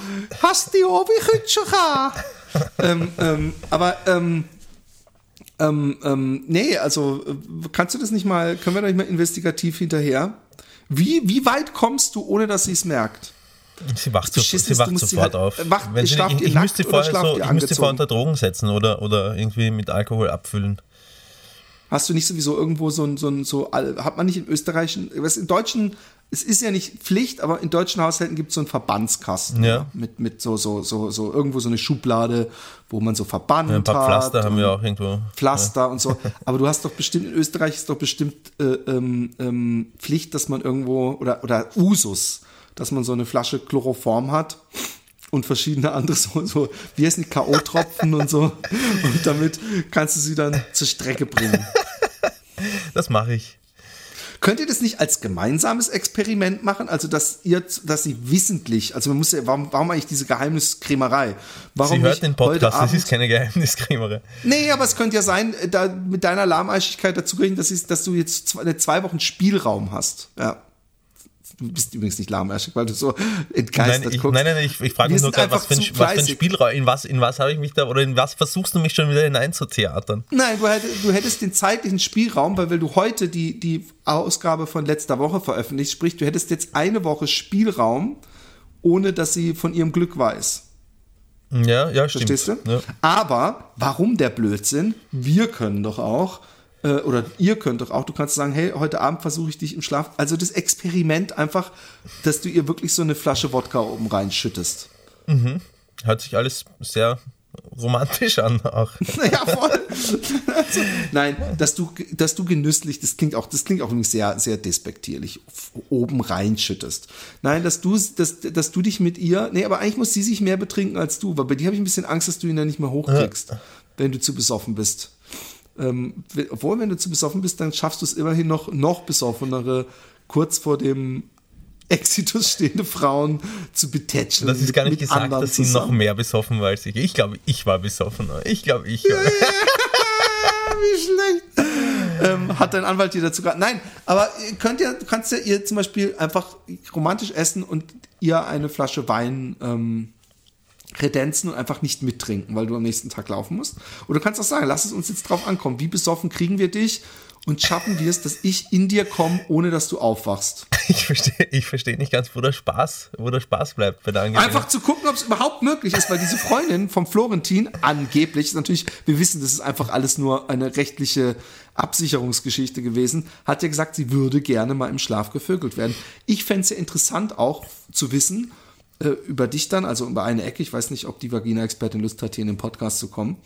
[SPEAKER 2] Hast die Obi-Kütscher ähm, ähm, Aber ähm, ähm, ähm, nee, also äh, kannst du das nicht mal, können wir da nicht mal investigativ hinterher? Wie, wie weit kommst du, ohne dass sie es merkt?
[SPEAKER 3] Sie wacht, so, sie wacht
[SPEAKER 2] musst sie
[SPEAKER 3] sofort
[SPEAKER 2] halt-
[SPEAKER 3] auf.
[SPEAKER 2] wacht-
[SPEAKER 3] Wenn sie,
[SPEAKER 2] schlaft
[SPEAKER 3] ich, ich müsste vorher so, ich müsste vorher unter Drogen setzen oder, oder irgendwie mit Alkohol abfüllen.
[SPEAKER 2] Hast du nicht sowieso irgendwo so ein, so ein, so, hat man nicht in österreichischen, was in deutschen, es ist ja nicht Pflicht, aber in deutschen Haushalten gibt es so einen Verbandskasten.
[SPEAKER 3] Ja.
[SPEAKER 2] Mit, mit so, so, so, so, irgendwo so eine Schublade, wo man so Verband
[SPEAKER 3] Ein paar Pflaster haben wir auch irgendwo.
[SPEAKER 2] Pflaster und so. Aber du hast doch bestimmt, in Österreich ist doch bestimmt äh, ähm, ähm, Pflicht, dass man irgendwo, oder, oder Usus, dass man so eine Flasche Chloroform hat und verschiedene andere so, so wie heißen die K.O.-Tropfen und so. Und damit kannst du sie dann zur Strecke bringen.
[SPEAKER 3] Das mache ich.
[SPEAKER 2] Könnt ihr das nicht als gemeinsames Experiment machen? Also, dass ihr, dass sie wissentlich, also man muss ja, warum, warum eigentlich diese Geheimniskrämerei? Warum
[SPEAKER 3] Sie hört den Podcast, das ist keine Geheimniskrämerei.
[SPEAKER 2] Nee, aber es könnte ja sein, äh, da mit deiner Lahmeichigkeit dazu kriegen, dass, dass du jetzt zwei, zwei Wochen Spielraum hast. Ja. Du bist übrigens nicht lahmeichig, weil du so entgeistert
[SPEAKER 3] Nein, ich,
[SPEAKER 2] guckst.
[SPEAKER 3] nein, nein, ich, ich frage mich nur gerade, was für ein, was für ein. Spielraum, in was, in was habe ich mich da, oder in was versuchst du mich schon wieder hineinzutheatern?
[SPEAKER 2] Nein, du hättest, du hättest den zeitlichen Spielraum, weil, weil du heute die, die Ausgabe von letzter Woche veröffentlicht, sprich, du hättest jetzt eine Woche Spielraum, ohne dass sie von ihrem Glück weiß.
[SPEAKER 3] Ja, ja, stimmt.
[SPEAKER 2] Verstehst du?
[SPEAKER 3] Ja.
[SPEAKER 2] Aber warum der Blödsinn? Wir können doch auch äh, oder ihr könnt doch auch, du kannst sagen, hey, heute Abend versuche ich dich im Schlaf. Also das Experiment einfach, dass du ihr wirklich so eine Flasche Wodka oben reinschüttest.
[SPEAKER 3] Mhm. Hört sich alles sehr romantisch an auch.
[SPEAKER 2] Ja, voll. Also, nein, dass du, dass du genüsslich, das klingt auch, das klingt auch nämlich sehr, sehr despektierlich, oben reinschüttest. Nein, dass du, dass, dass du dich mit ihr, nee, aber eigentlich muss sie sich mehr betrinken als du, weil bei dir habe ich ein bisschen Angst, dass du ihn dann nicht mehr hochkriegst, ja. wenn du zu besoffen bist. Ähm, obwohl, wenn du zu besoffen bist, dann schaffst du es immerhin noch, noch besoffenere, kurz vor dem Exitus stehende Frauen zu betätscheln.
[SPEAKER 3] Das ist gar nicht gesagt, dass sie noch mehr besoffen war als ich. Ich glaube, ich war besoffen. Ich glaube, ich. Ja.
[SPEAKER 2] Wie schlecht. Ähm, hat dein Anwalt dir dazu gerade. Nein, aber könnt ihr, kannst ja ihr zum Beispiel einfach romantisch essen und ihr eine Flasche Wein ähm, kredenzen und einfach nicht mittrinken, weil du am nächsten Tag laufen musst. Oder du kannst auch sagen, lass es uns jetzt drauf ankommen. Wie besoffen kriegen wir dich? und schaffen wir es, dass ich in dir komme, ohne dass du aufwachst.
[SPEAKER 3] Ich verstehe ich versteh nicht ganz, wo der Spaß, wo der Spaß bleibt bei der
[SPEAKER 2] Einfach zu gucken, ob es überhaupt möglich ist, weil diese Freundin vom Florentin angeblich, natürlich, wir wissen, das ist einfach alles nur eine rechtliche Absicherungsgeschichte gewesen, hat ja gesagt, sie würde gerne mal im Schlaf gevögelt werden. Ich fände es ja interessant auch zu wissen, äh, über dich dann, also über eine Ecke, ich weiß nicht, ob die Vagina-Expertin Lust hat, hier in den Podcast zu kommen,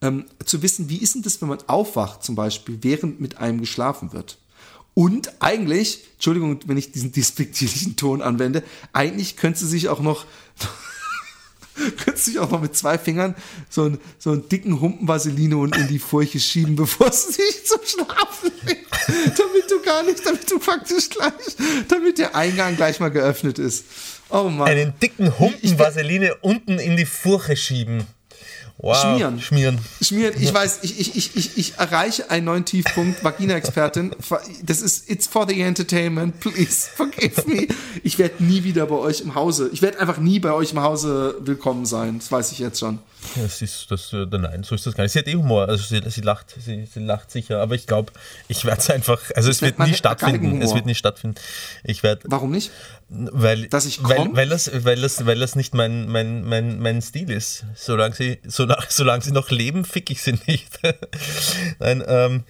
[SPEAKER 2] ähm, zu wissen, wie ist denn das, wenn man aufwacht, zum Beispiel, während mit einem geschlafen wird. Und eigentlich, Entschuldigung, wenn ich diesen despektierlichen Ton anwende, eigentlich könnte sie sich auch noch, könnte sich auch noch mit zwei Fingern so einen, so einen dicken Humpen Vaseline und in die Furche schieben, bevor sie sich zum Schlafen legt. damit du gar nicht, damit du faktisch gleich, damit der Eingang gleich mal geöffnet ist.
[SPEAKER 3] Oh Mann. Einen dicken Humpen Vaseline unten in die Furche schieben.
[SPEAKER 2] Wow. Schmieren.
[SPEAKER 3] Schmieren.
[SPEAKER 2] Schmieren. Ich weiß, ich, ich, ich, ich, ich erreiche einen neuen Tiefpunkt. Vagina-Expertin. Das ist, it's for the entertainment. Please forgive me. Ich werde nie wieder bei euch im Hause. Ich werde einfach nie bei euch im Hause willkommen sein. Das weiß ich jetzt schon.
[SPEAKER 3] Das ist das, äh, nein, so ist das gar nicht. Sie hat eh Humor, also sie, sie lacht, sie, sie, lacht sicher, aber ich glaube, ich werde es einfach, also es wird nie stattfinden. Es wird nie stattfinden. Ich werde.
[SPEAKER 2] Warum nicht?
[SPEAKER 3] Weil,
[SPEAKER 2] Dass ich
[SPEAKER 3] weil, weil, das, weil, das, weil das nicht mein, mein, mein, mein Stil ist. Solange sie, solange, solange sie noch leben, fick ich sie nicht. nein, ähm,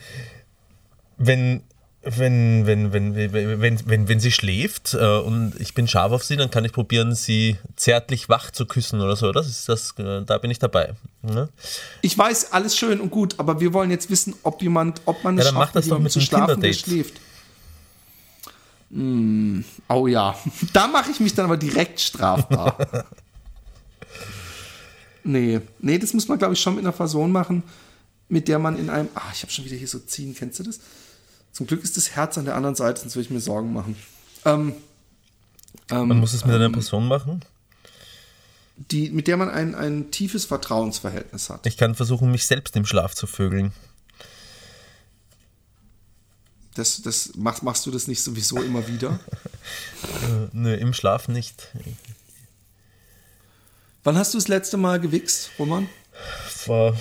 [SPEAKER 3] wenn, wenn, wenn, wenn, wenn, wenn, wenn, wenn sie schläft äh, und ich bin scharf auf sie, dann kann ich probieren, sie zärtlich wach zu küssen oder so. Das ist das, äh, da bin ich dabei. Ne?
[SPEAKER 2] Ich weiß, alles schön und gut, aber wir wollen jetzt wissen, ob jemand, ob man
[SPEAKER 3] es ja, schafft, macht das doch mit zu schlafen, der schläft.
[SPEAKER 2] Mm, oh ja, da mache ich mich dann aber direkt strafbar. nee, nee, das muss man, glaube ich, schon mit einer Person machen, mit der man in einem. Ah, ich habe schon wieder hier so ziehen, kennst du das? Zum Glück ist das Herz an der anderen Seite, sonst würde ich mir Sorgen machen. Ähm,
[SPEAKER 3] ähm, man muss es mit ähm, einer Person machen?
[SPEAKER 2] Die, mit der man ein, ein tiefes Vertrauensverhältnis hat.
[SPEAKER 3] Ich kann versuchen, mich selbst im Schlaf zu vögeln.
[SPEAKER 2] Das, das machst, machst du das nicht sowieso immer wieder?
[SPEAKER 3] äh, nö, im Schlaf nicht.
[SPEAKER 2] Wann hast du das letzte Mal gewichst, Roman?
[SPEAKER 3] Vor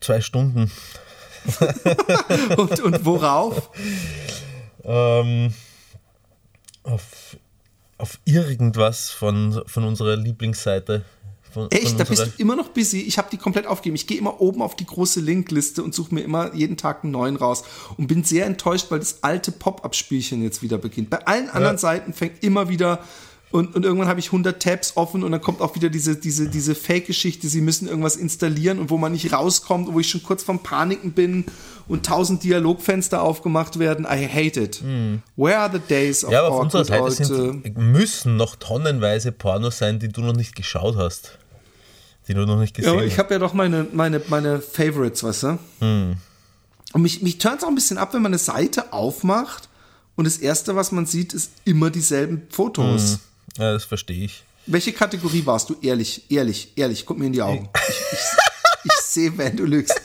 [SPEAKER 3] zwei Stunden.
[SPEAKER 2] und, und worauf?
[SPEAKER 3] Ähm, auf, auf irgendwas von, von unserer Lieblingsseite. Von,
[SPEAKER 2] Echt? Von da bist du immer noch busy. Ich habe die komplett aufgegeben. Ich gehe immer oben auf die große Linkliste und suche mir immer jeden Tag einen neuen raus und bin sehr enttäuscht, weil das alte Pop-up-Spielchen jetzt wieder beginnt. Bei allen anderen ja. Seiten fängt immer wieder und, und irgendwann habe ich 100 Tabs offen und dann kommt auch wieder diese, diese, diese Fake-Geschichte, sie müssen irgendwas installieren und wo man nicht rauskommt, wo ich schon kurz vom Paniken bin und tausend Dialogfenster aufgemacht werden. I hate it. Mm. Where are the days
[SPEAKER 3] of Ja, aber auf unserer Seite sind, müssen noch tonnenweise Pornos sein, die du noch nicht geschaut hast. Die du noch nicht gesehen hast.
[SPEAKER 2] Ja, ich habe ja doch meine, meine, meine Favorites, weißt du? Mm. Und mich, mich turnt es auch ein bisschen ab, wenn man eine Seite aufmacht und das Erste, was man sieht, ist immer dieselben Fotos. Mm.
[SPEAKER 3] Ja, das verstehe ich.
[SPEAKER 2] Welche Kategorie warst du? Ehrlich, ehrlich, ehrlich, guck mir in die Augen. Ich, ich, ich sehe, wenn du lügst.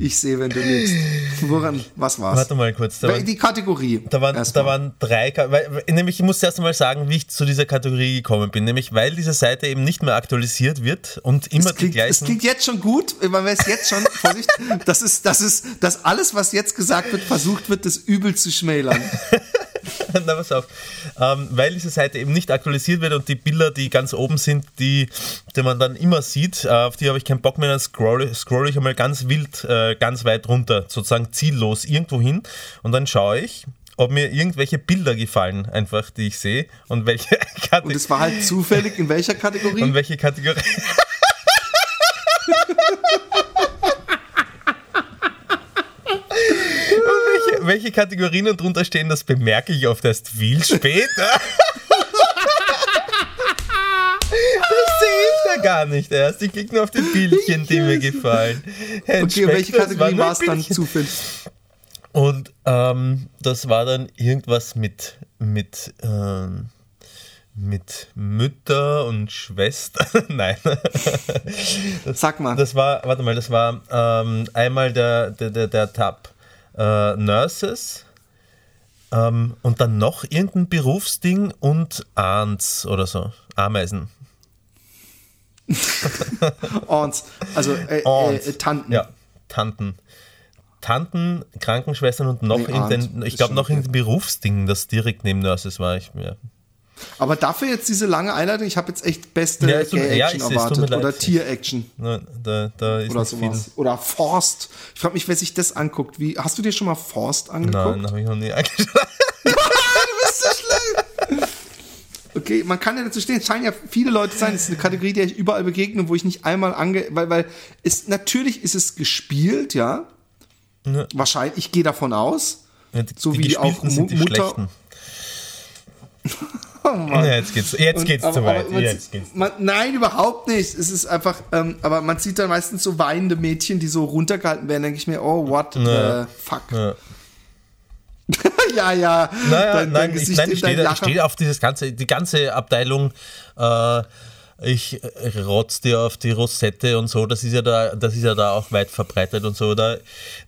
[SPEAKER 2] Ich sehe, wenn du lügst. Woran, was war's?
[SPEAKER 3] Warte mal kurz.
[SPEAKER 2] Da die Kategorie.
[SPEAKER 3] Da waren, da waren drei, weil, nämlich ich muss erst einmal sagen, wie ich zu dieser Kategorie gekommen bin. Nämlich, weil diese Seite eben nicht mehr aktualisiert wird und immer
[SPEAKER 2] klingt,
[SPEAKER 3] die gleichen.
[SPEAKER 2] Es klingt jetzt schon gut, wir es jetzt schon, Vorsicht, das ist, das ist, dass alles, was jetzt gesagt wird, versucht wird, das übel zu schmälern.
[SPEAKER 3] Na, pass auf. Ähm, weil diese Seite eben nicht aktualisiert wird und die Bilder, die ganz oben sind, die, die man dann immer sieht, äh, auf die habe ich keinen Bock mehr, dann scroll, scroll ich einmal ganz wild, äh, ganz weit runter, sozusagen ziellos irgendwo hin und dann schaue ich, ob mir irgendwelche Bilder gefallen, einfach, die ich sehe und welche Kategorie.
[SPEAKER 2] Und es war halt zufällig in welcher Kategorie?
[SPEAKER 3] Und welche Kategorie. welche, Kategorien und drunter stehen, das bemerke ich oft erst viel später. Das sehe ich da gar nicht erst. Ich klicke nur auf die Bildchen, die mir gefallen.
[SPEAKER 2] okay, und welche Kategorie war es dann zufällig?
[SPEAKER 3] Und ähm, das war dann irgendwas mit, mit, ähm, mit Mütter und Schwestern. Nein. Das,
[SPEAKER 2] Sag mal.
[SPEAKER 3] Das war, warte mal, das war ähm, einmal der, der, der, der Tab äh, Nurses ähm, und dann noch irgendein Berufsding und Ahns oder so. Ameisen.
[SPEAKER 2] Ahns, also äh, äh, Tanten.
[SPEAKER 3] Ja, Tanten. Tanten, Krankenschwestern und noch
[SPEAKER 2] Nee,
[SPEAKER 3] in den, ich glaube noch in den Berufsdingen, das direkt neben Nurses war. Ich, ja.
[SPEAKER 2] Aber dafür jetzt diese lange Einleitung, ich habe jetzt echt beste
[SPEAKER 3] Ja, ja,
[SPEAKER 2] Gay-Action
[SPEAKER 3] tut mir
[SPEAKER 2] erwartet. Oder Tier-Action.
[SPEAKER 3] Da, da ist
[SPEAKER 2] Oder sowas. Oder Forst. Ich frage mich, wer sich das anguckt. Wie, hast du dir schon mal Forst angeguckt?
[SPEAKER 3] Nein, habe ich noch nie angeschaut.
[SPEAKER 2] Okay, man kann ja dazu stehen, es scheinen ja viele Leute sein, es ist eine Kategorie, der ich überall begegne, wo ich nicht einmal ange... Weil, weil es, natürlich ist es gespielt, ja.
[SPEAKER 3] Ja.
[SPEAKER 2] Wahrscheinlich, ich gehe davon aus.
[SPEAKER 3] Ja, die,
[SPEAKER 2] So
[SPEAKER 3] die
[SPEAKER 2] wie auch Mu- Mutter-. Oh Mann.
[SPEAKER 3] Ja, jetzt geht's, jetzt
[SPEAKER 2] Und-
[SPEAKER 3] geht's
[SPEAKER 2] aber-
[SPEAKER 3] zu weit.
[SPEAKER 2] man
[SPEAKER 3] Jetzt geht's.
[SPEAKER 2] Man, nein, überhaupt nicht. Es ist einfach, ähm, aber man sieht dann meistens so weinende Mädchen, die so runtergehalten werden, denke ich mir, oh, what the fuck.
[SPEAKER 3] Ja.
[SPEAKER 2] ja, ja.
[SPEAKER 3] Naja,
[SPEAKER 2] Dein- dein
[SPEAKER 3] nein, ich,
[SPEAKER 2] Gesicht
[SPEAKER 3] nein,
[SPEAKER 2] in
[SPEAKER 3] ich
[SPEAKER 2] dein
[SPEAKER 3] stehe ich stehe auf dieses ganze, die ganze Abteilung. Äh, ich rotz dir auf die Rosette und so, das ist ja da, das ist ja da auch weit verbreitet und so. Da,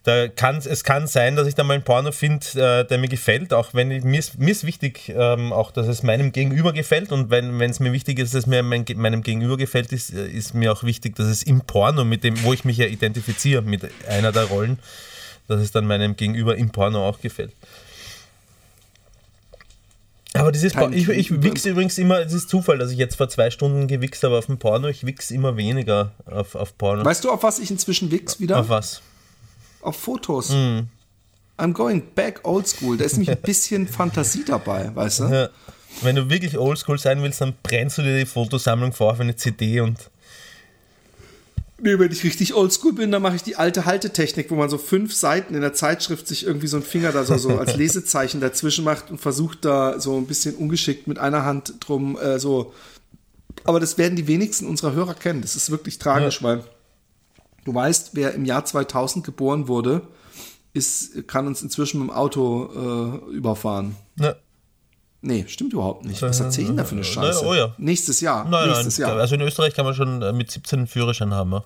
[SPEAKER 3] da kann es kann sein, dass ich da mal einen Porno finde, äh, der mir gefällt, auch wenn ich, mir, ist, mir ist wichtig, ähm, auch dass es meinem Gegenüber gefällt und wenn es mir wichtig ist, dass es mir mein, meinem Gegenüber gefällt, ist, ist mir auch wichtig, dass es im Porno, mit dem, wo ich mich ja identifiziere, mit einer der Rollen, dass es dann meinem Gegenüber im Porno auch gefällt. Aber
[SPEAKER 2] Kein
[SPEAKER 3] Por- ich, ich wichse übrigens immer, es ist Zufall, dass ich jetzt vor zwei Stunden gewichst habe auf dem Porno. Ich wichse immer weniger auf, auf Porno.
[SPEAKER 2] Weißt du, auf was ich inzwischen wichs wieder?
[SPEAKER 3] auf was?
[SPEAKER 2] Auf Fotos.
[SPEAKER 3] Hm.
[SPEAKER 2] I'm going back old school. Da ist nämlich ein bisschen Fantasie dabei, weißt du?
[SPEAKER 3] Ja. Wenn du wirklich oldschool sein willst, dann brennst du dir die Fotosammlung vor auf eine CD und
[SPEAKER 2] Nee, wenn ich richtig oldschool bin, dann mache ich die alte Haltetechnik, wo man so fünf Seiten in der Zeitschrift sich irgendwie so einen Finger da so, so als Lesezeichen dazwischen macht und versucht da so ein bisschen ungeschickt mit einer Hand drum äh, so. Aber das werden die wenigsten unserer Hörer kennen. Das ist wirklich tragisch, weil du weißt, wer im Jahr 2000 geboren wurde, ist, kann uns inzwischen mit dem Auto äh, überfahren.
[SPEAKER 3] na,
[SPEAKER 2] Nee, stimmt überhaupt nicht. Was erzähl ich denn da für eine Scheiße?
[SPEAKER 3] oh ja.
[SPEAKER 2] Nächstes Jahr.
[SPEAKER 3] nein,
[SPEAKER 2] nächstes
[SPEAKER 3] nein,
[SPEAKER 2] Jahr.
[SPEAKER 3] also in Österreich kann man schon äh, mit 17 einen Führerschein haben. ja.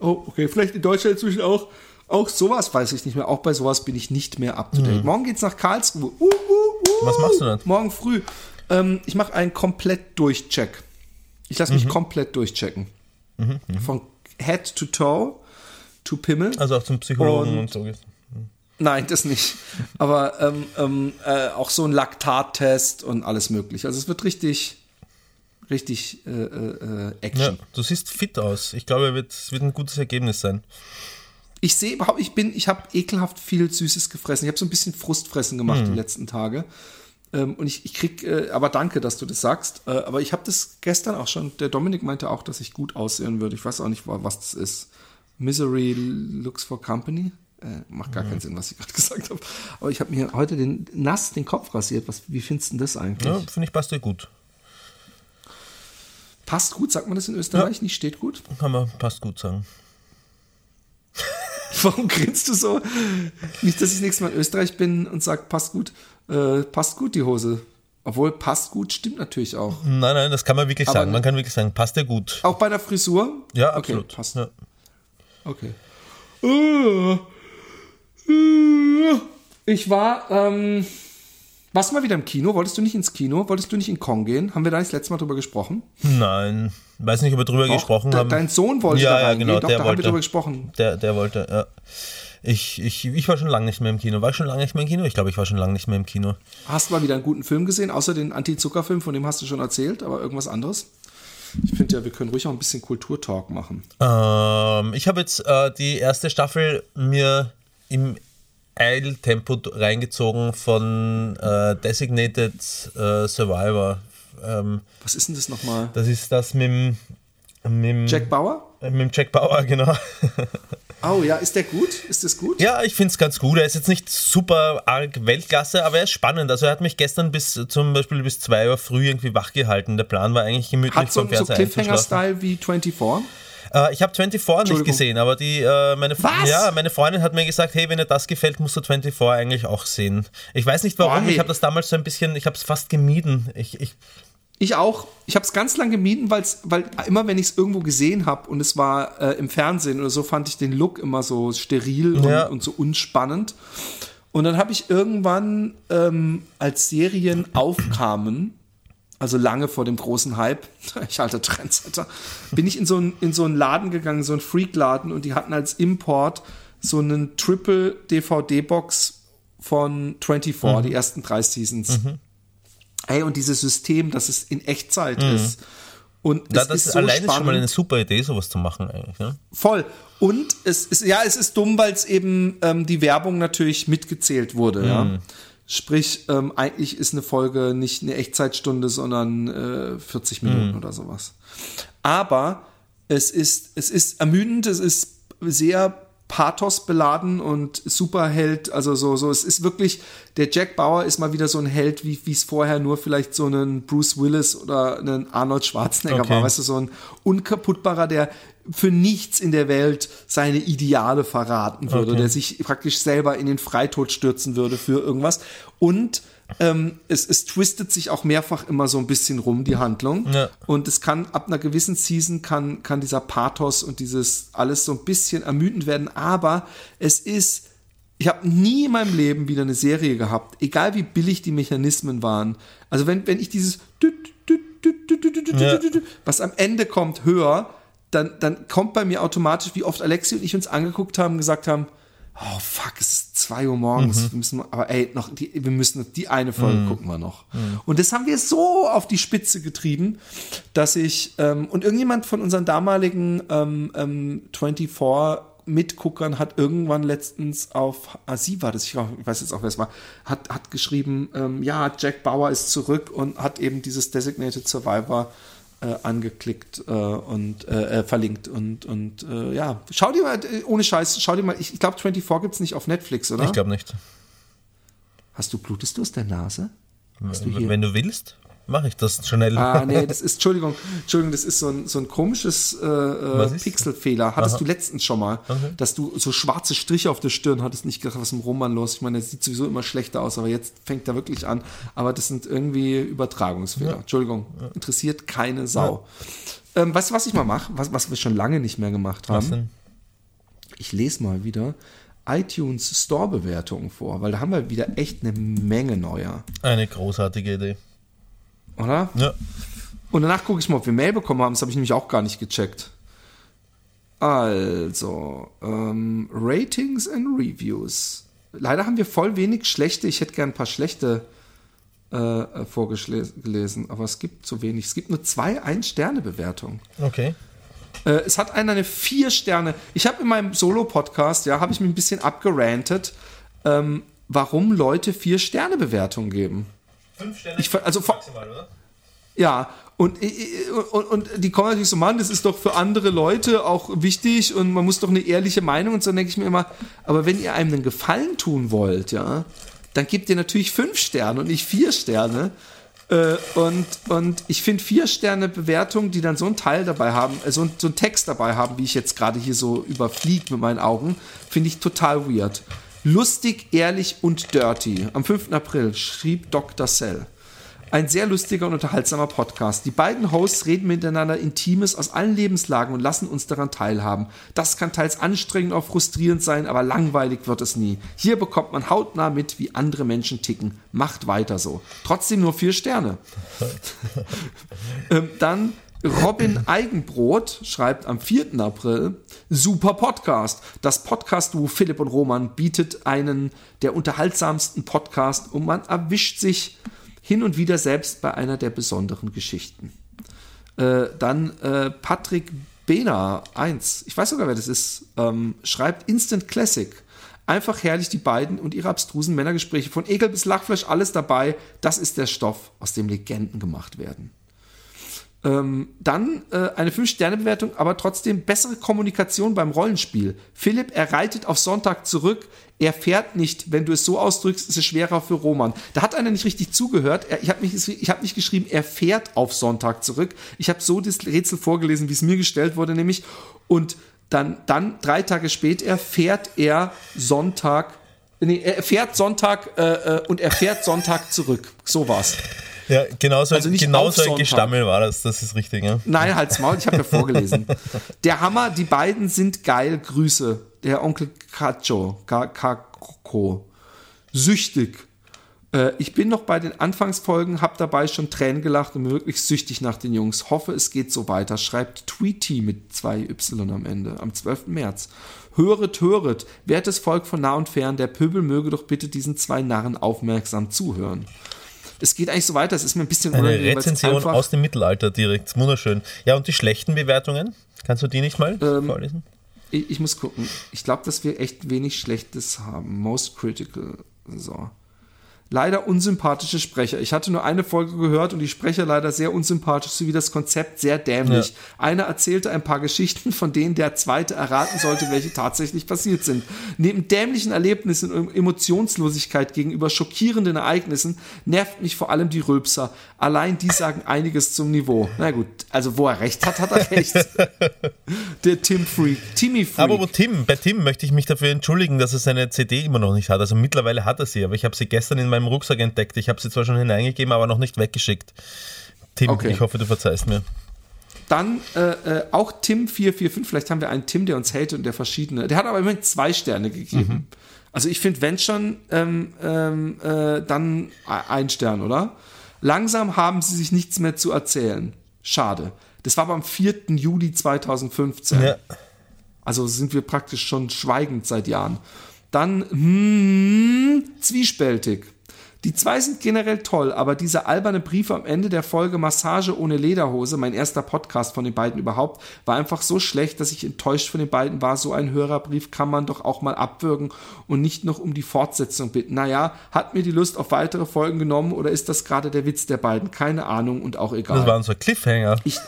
[SPEAKER 2] Oh, okay. Vielleicht in Deutschland inzwischen auch. Auch sowas weiß ich nicht mehr. Auch bei sowas bin ich nicht mehr up to date. Morgen geht's nach Karlsruhe. Uh, uh, uh.
[SPEAKER 3] Mhm. Was machst du dann?
[SPEAKER 2] Morgen früh. Ähm, ich mache einen komplett Durchcheck. Ich lasse
[SPEAKER 3] Mhm.
[SPEAKER 2] mich komplett durchchecken. Von Head to Toe to Pimmel.
[SPEAKER 3] Also auch zum Psychologen
[SPEAKER 2] Und-
[SPEAKER 3] und, so.
[SPEAKER 2] Nein, das nicht. Aber ähm, ähm, äh, auch so ein Laktattest und alles mögliche. Also es wird richtig, richtig äh, äh,
[SPEAKER 3] Ja,
[SPEAKER 2] Action.
[SPEAKER 3] du siehst fit aus. Ich glaube, es wird, wird ein gutes Ergebnis sein.
[SPEAKER 2] Ich sehe überhaupt, ich bin, ich habe ekelhaft viel Süßes gefressen. Ich habe so ein bisschen Frustfressen gemacht die letzten Tage. Ähm, und ich, ich krieg, äh, aber danke, dass du das sagst. Äh, aber ich habe das gestern auch schon, der Dominik meinte auch, dass ich gut aussehen würde. Ich weiß auch nicht, wa- was das ist. Misery looks for company. Äh, macht gar keinen Sinn, was ich gerade gesagt habe. Aber ich habe mir heute den nass den Kopf rasiert. Was, wie findest du das eigentlich?
[SPEAKER 3] Ja, finde ich, passt dir gut.
[SPEAKER 2] Passt gut, sagt man das in Österreich? Nicht steht gut?
[SPEAKER 3] Kann man passt gut sagen.
[SPEAKER 2] Warum grinst du so? Nicht, dass ich nächstes Mal in Österreich bin und sage, passt gut, äh, passt gut die Hose. Obwohl, passt gut stimmt natürlich auch.
[SPEAKER 3] Nein, nein, das kann man wirklich
[SPEAKER 2] Aber
[SPEAKER 3] sagen. Man kann wirklich sagen, passt dir gut.
[SPEAKER 2] Auch bei der Frisur?
[SPEAKER 3] Ja,
[SPEAKER 2] okay,
[SPEAKER 3] absolut.
[SPEAKER 2] Passt.
[SPEAKER 3] Ja.
[SPEAKER 2] Okay. Äh, Ich war, ähm, warst du mal wieder im Kino? Wolltest du nicht ins Kino? Wolltest du nicht in Kong gehen? Haben wir da nicht das letzte Mal drüber gesprochen?
[SPEAKER 3] Nein, weiß nicht, ob wir drüber
[SPEAKER 2] Doch,
[SPEAKER 3] gesprochen haben.
[SPEAKER 2] Dein Sohn wollte
[SPEAKER 3] Ja,
[SPEAKER 2] da
[SPEAKER 3] ja,
[SPEAKER 2] reingehen.
[SPEAKER 3] genau,
[SPEAKER 2] Doch,
[SPEAKER 3] der
[SPEAKER 2] da haben wir
[SPEAKER 3] wollte.
[SPEAKER 2] drüber gesprochen.
[SPEAKER 3] Der, der wollte, ja. Ich, ich, ich war schon lange nicht mehr im Kino. War ich schon lange nicht mehr im Kino? Ich glaube, ich war schon lange nicht mehr im Kino.
[SPEAKER 2] Hast du mal wieder einen guten Film gesehen, außer den Anti-Zucker-Film, von dem hast du schon erzählt, aber irgendwas anderes? Ich finde ja, wir können ruhig auch ein bisschen Kulturtalk machen.
[SPEAKER 3] Ähm, ich habe jetzt äh, die erste Staffel mir im Eiltempo reingezogen von äh, Designated äh, Survivor. Ähm,
[SPEAKER 2] Was ist denn das nochmal?
[SPEAKER 3] das ist das mit dem, mit
[SPEAKER 2] Jack Bauer?
[SPEAKER 3] äh, mit dem Jack Bauer, genau.
[SPEAKER 2] Oh ja, ist der gut? Ist das gut?
[SPEAKER 3] Ja, ich finde es ganz gut. Er ist jetzt nicht super arg Weltklasse, aber er ist spannend. Also er hat mich gestern bis zum Beispiel bis 2 Uhr früh irgendwie wach gehalten. Der Plan war eigentlich gemütlich
[SPEAKER 2] Hat so, so. Cliffhanger-Style wie 24?
[SPEAKER 3] Äh, ich habe 24 nicht gesehen, aber die, äh, meine,
[SPEAKER 2] Was?
[SPEAKER 3] Ja, meine Freundin hat mir gesagt, hey, wenn dir das gefällt, musst du 24 eigentlich auch sehen. Ich weiß nicht warum,
[SPEAKER 2] hey.
[SPEAKER 3] ich habe das damals so ein bisschen, ich habe es fast gemieden. Ich, ich,
[SPEAKER 2] Ich auch. Ich habe es ganz lang gemieden, weil's, weil immer wenn ich es irgendwo gesehen habe und es war äh, im Fernsehen oder so, fand ich den Look immer so steril
[SPEAKER 3] Ja.
[SPEAKER 2] und, und so unspannend. Und dann habe ich irgendwann, ähm, als Serien aufkamen, also lange vor dem großen Hype, ich alter Trendsetter, bin ich in so einen in so einen Laden gegangen, so einen Freak-Laden und die hatten als Import so einen Triple DVD-Box von 24, die ersten drei Seasons. Ey, und dieses System, dass es in Echtzeit ist. Und
[SPEAKER 3] da,
[SPEAKER 2] es
[SPEAKER 3] das
[SPEAKER 2] ist so
[SPEAKER 3] alleine
[SPEAKER 2] spannend.
[SPEAKER 3] schon mal eine super Idee, sowas zu machen eigentlich. Ne?
[SPEAKER 2] Voll. Und es ist, ja, es ist dumm, weil es eben ähm, die Werbung natürlich mitgezählt wurde, ja. Sprich, ähm, eigentlich ist eine Folge nicht eine Echtzeitstunde, sondern äh, 40 Minuten oder sowas. Aber es ist, es ist ermüdend, es ist sehr pathosbeladen und Superheld, also so, so, es ist wirklich, der Jack Bauer ist mal wieder so ein Held, wie wie es vorher nur vielleicht so einen Bruce Willis oder einen Arnold Schwarzenegger
[SPEAKER 3] Okay.
[SPEAKER 2] war, weißt du, so ein unkaputtbarer, der für nichts in der Welt seine Ideale verraten würde,
[SPEAKER 3] Okay.
[SPEAKER 2] der sich praktisch selber in den Freitod stürzen würde für irgendwas. Und ähm, es, es twistet sich auch mehrfach immer so ein bisschen rum, die Handlung.
[SPEAKER 3] Ja.
[SPEAKER 2] Und es kann ab einer gewissen Season kann, kann dieser Pathos und dieses alles so ein bisschen ermüdend werden, aber es ist, ich habe nie in meinem Leben wieder eine Serie gehabt, egal wie billig die Mechanismen waren. Also wenn, wenn ich dieses
[SPEAKER 3] Ja.
[SPEAKER 2] was am Ende kommt, höre, dann, dann kommt bei mir automatisch, wie oft Alexi und ich uns angeguckt haben gesagt haben, oh fuck, es ist zwei Uhr morgens, wir müssen, aber ey, noch die, wir müssen die eine Folge gucken wir noch. Und das haben wir so auf die Spitze getrieben, dass ich, ähm, und irgendjemand von unseren damaligen ähm, ähm, 24 Mitguckern hat irgendwann letztens auf, ah, sie war das, ich weiß jetzt auch, wer es war, hat, hat geschrieben, ähm, ja, Jack Bauer ist zurück und hat eben dieses Designated Survivor äh, angeklickt äh, und äh, äh, verlinkt und, und äh, ja, schau dir mal, äh, ohne Scheiß, schau dir mal, ich, ich glaube 24 gibt's nicht auf Netflix, oder?
[SPEAKER 3] Ich glaube nicht.
[SPEAKER 2] Hast du, blutest du aus der Nase? Hast du hier?
[SPEAKER 3] Wenn du willst, mache ich das schnell.
[SPEAKER 2] Ah, nee, das ist, Entschuldigung, Entschuldigung, das ist so ein, so ein komisches äh, äh? Pixelfehler. Hattest
[SPEAKER 3] Aha.
[SPEAKER 2] du letztens schon mal,
[SPEAKER 3] Okay.
[SPEAKER 2] dass du so schwarze Striche auf der Stirn hattest, nicht gedacht, was ist mit dem Roman los? Ich meine, der sieht sowieso immer schlechter aus, aber jetzt fängt er wirklich an. Aber das sind irgendwie Übertragungsfehler. Entschuldigung, interessiert keine Sau. Ähm, weißt du, was ich mal mache? Was, was wir schon lange nicht mehr gemacht haben? Ich lese mal wieder iTunes Store-Bewertungen vor, weil da haben wir wieder echt eine Menge neuer,
[SPEAKER 3] Eine großartige Idee.
[SPEAKER 2] Oder?
[SPEAKER 3] Ja.
[SPEAKER 2] Und danach gucke ich mal, ob wir Mail bekommen haben. Das habe ich nämlich auch gar nicht gecheckt. Also, ähm, Ratings and Reviews. Leider haben wir voll wenig schlechte. Ich hätte gern ein paar schlechte äh, äh, vorgelesen, aber es gibt zu wenig. Es gibt nur zwei Ein-Sterne-Bewertungen.
[SPEAKER 3] Okay.
[SPEAKER 2] Äh, es hat einer eine vier Sterne. Ich habe in meinem Solo-Podcast, ja, habe ich mir ein bisschen abgerantet, ähm, warum Leute vier Sterne Bewertungen geben.
[SPEAKER 3] Fünf Sterne
[SPEAKER 2] Ich also
[SPEAKER 3] maximal, oder?
[SPEAKER 2] Ja, und, und, und die kommen natürlich so, Mann, das ist doch für andere Leute auch wichtig und man muss doch eine ehrliche Meinung und so, dann denke ich mir immer, aber wenn ihr einem einen Gefallen tun wollt, ja, dann gebt ihr natürlich fünf Sterne und nicht vier Sterne. Äh, Und, und ich finde vier Sterne Bewertungen, die dann so einen Teil dabei haben, so, ein- so einen Text dabei haben, wie ich jetzt gerade hier so überfliege mit meinen Augen, finde ich total weird. Lustig, ehrlich und dirty. Am 5. April schrieb Dr. Cell. Ein sehr lustiger und unterhaltsamer Podcast. Die beiden Hosts reden miteinander Intimes aus allen Lebenslagen und lassen uns daran teilhaben. Das kann teils anstrengend, auch frustrierend sein, aber langweilig wird es nie. Hier bekommt man hautnah mit, wie andere Menschen ticken. Macht weiter so. Trotzdem nur vier Sterne. ähm, dann Robin Eigenbrot schreibt am 4. April, super Podcast. Das Podcast, wo Philipp und Roman bietet einen der unterhaltsamsten Podcast und man erwischt sich hin und wieder selbst bei einer der besonderen Geschichten. Äh, dann äh, Patrick Bena 1, ich weiß sogar, wer das ist, ähm, schreibt Instant Classic. Einfach herrlich die beiden und ihre abstrusen Männergespräche. Von Ekel bis Lachfleisch, alles dabei. Das ist der Stoff, aus dem Legenden gemacht werden. Ähm, dann äh, eine 5-Sterne-Bewertung, aber trotzdem bessere Kommunikation beim Rollenspiel. Philipp, er reitet auf Sonntag zurück. Er fährt nicht. Wenn du es so ausdrückst, ist es schwerer für Roman. Da hat einer nicht richtig zugehört. Er, ich habe nicht, hab nicht geschrieben, er fährt auf Sonntag zurück. Ich habe so das Rätsel vorgelesen, wie es mir gestellt wurde, nämlich. Und dann, dann drei Tage später fährt er Sonntag. Nee, er fährt Sonntag äh, äh und er fährt Sonntag zurück. So war's.
[SPEAKER 3] Ja, genauso, also nicht genauso ein Gestammel war das, das ist richtig. Ja?
[SPEAKER 2] Nein, halt's Maul, ich habe ja vorgelesen. Der Hammer, die beiden sind geil, Grüße. Der Onkel Kacho, Kako. Süchtig. Äh, ich bin noch bei den Anfangsfolgen, hab dabei schon Tränen gelacht und bin wirklich süchtig nach den Jungs. Hoffe, es geht so weiter. Schreibt Tweety mit zwei Y am Ende, am 12. März. Höret, höret, wertes Volk von nah und fern, der Pöbel möge doch bitte diesen zwei Narren aufmerksam zuhören es geht eigentlich so weiter, es ist mir ein bisschen
[SPEAKER 3] Eine Rezension aus dem Mittelalter direkt, wunderschön. Ja, und die schlechten Bewertungen? Kannst du die nicht mal ähm, vorlesen?
[SPEAKER 2] Ich, ich, muss gucken. Ich glaube, dass wir echt wenig Schlechtes haben. Most critical. So leider unsympathische Sprecher. Ich hatte nur eine Folge gehört und die Sprecher leider sehr unsympathisch, sowie das Konzept sehr dämlich. Ja. Einer erzählte ein paar Geschichten, von denen der zweite erraten sollte, welche tatsächlich passiert sind. Neben dämlichen Erlebnissen und Emotionslosigkeit gegenüber schockierenden Ereignissen nervt mich vor allem die Rülpser. Allein die sagen einiges zum Niveau. Na gut, also wo er recht hat, hat er recht. der Tim Freak, Timmy Freak.
[SPEAKER 3] Aber wo Tim, bei Tim möchte ich mich dafür entschuldigen, dass er seine CD immer noch nicht hat. Also mittlerweile hat er sie, aber ich habe sie gestern in meinem meinem Rucksack entdeckt. Ich habe sie zwar schon hineingegeben, aber noch nicht weggeschickt. Tim, okay. ich hoffe, du verzeihst mir.
[SPEAKER 2] Dann äh, äh, auch Tim445, vielleicht haben wir einen Tim, der uns hält und der verschiedene. Der hat aber immerhin zwei Sterne gegeben. Mhm. Also ich finde, wenn schon, ähm, ähm, äh, dann ein Stern, oder? Langsam haben sie sich nichts mehr zu erzählen. Schade. Das war aber am 4. Juli 2015. Ja. Also sind wir praktisch schon schweigend seit Jahren. Dann hm, zwiespältig. Die zwei sind generell toll, aber dieser alberne Brief am Ende der Folge Massage ohne Lederhose, mein erster Podcast von den beiden überhaupt, war einfach so schlecht, dass ich enttäuscht von den beiden war. So ein Hörerbrief kann man doch auch mal abwürgen und nicht noch um die Fortsetzung bitten. Naja, hat mir die Lust auf weitere Folgen genommen oder ist das gerade der Witz der beiden? Keine Ahnung und auch egal.
[SPEAKER 3] Das waren so Cliffhanger.
[SPEAKER 2] Ich,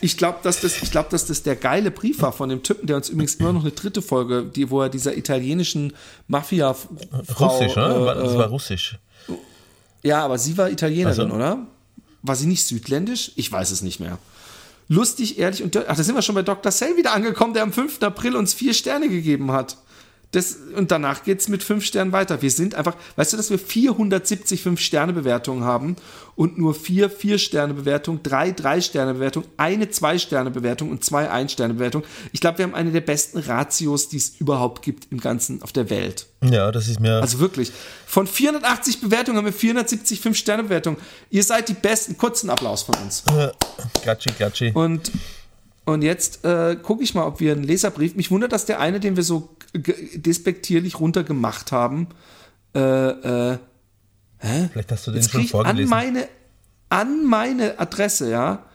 [SPEAKER 2] ich glaube, dass das, ich glaube, dass das der geile Brief war von dem Typen, der uns übrigens immer noch eine dritte Folge, die, wo er dieser italienischen Mafia-Frau.
[SPEAKER 3] Russisch, ne? Äh, das war russisch.
[SPEAKER 2] Ja, aber sie war Italienerin, also. oder? War sie nicht südländisch? Ich weiß es nicht mehr. Lustig, ehrlich und ach, da sind wir schon bei Dr. Cell wieder angekommen, der am 5. April uns vier Sterne gegeben hat. Das, und danach geht es mit fünf Sternen weiter. Wir sind einfach, weißt du, dass wir 470 Fünf-Sterne-Bewertungen haben und nur vier Vier-Sterne-Bewertungen, drei Drei-Sterne-Bewertungen, eine Zwei-Sterne-Bewertung und zwei Ein-Sterne-Bewertungen. Ich glaube, wir haben eine der besten Ratios, die es überhaupt gibt im Ganzen auf der Welt.
[SPEAKER 3] Ja, das ist mir.
[SPEAKER 2] Also wirklich. Von 480 Bewertungen haben wir 470 Fünf-Sterne-Bewertungen. Ihr seid die Besten. Kurzen Applaus von uns.
[SPEAKER 3] Gatschi, gatschi.
[SPEAKER 2] Und und jetzt äh, gucke ich mal, ob wir einen Leserbrief. Mich wundert, dass der eine, den wir so despektierlich runtergemacht haben, äh, äh,
[SPEAKER 3] hä? Vielleicht hast du den jetzt schon vorgelesen.
[SPEAKER 2] An meine, an meine Adresse, ja,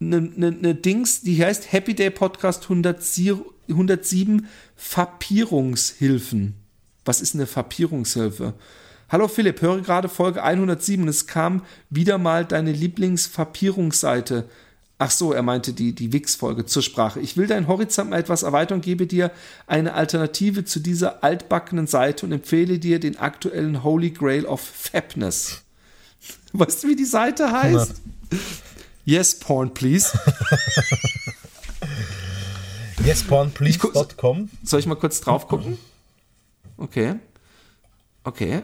[SPEAKER 2] eine ne, ne Dings, die heißt Happy Day Podcast 107 Fapierungshilfen. Was ist eine Fapierungshilfe? Hallo Philipp, höre gerade Folge 107 und es kam wieder mal deine Lieblingsfapierungsseite Ach so, er meinte die, die Wix-Folge zur Sprache. Ich will deinen Horizont mal etwas erweitern und gebe dir eine Alternative zu dieser altbackenen Seite und empfehle dir den aktuellen Holy Grail of Fabness. Weißt du, wie die Seite heißt? Na. Yes, porn, please.
[SPEAKER 3] Yespornplease.com.
[SPEAKER 2] Soll ich mal kurz drauf gucken? Okay. Okay.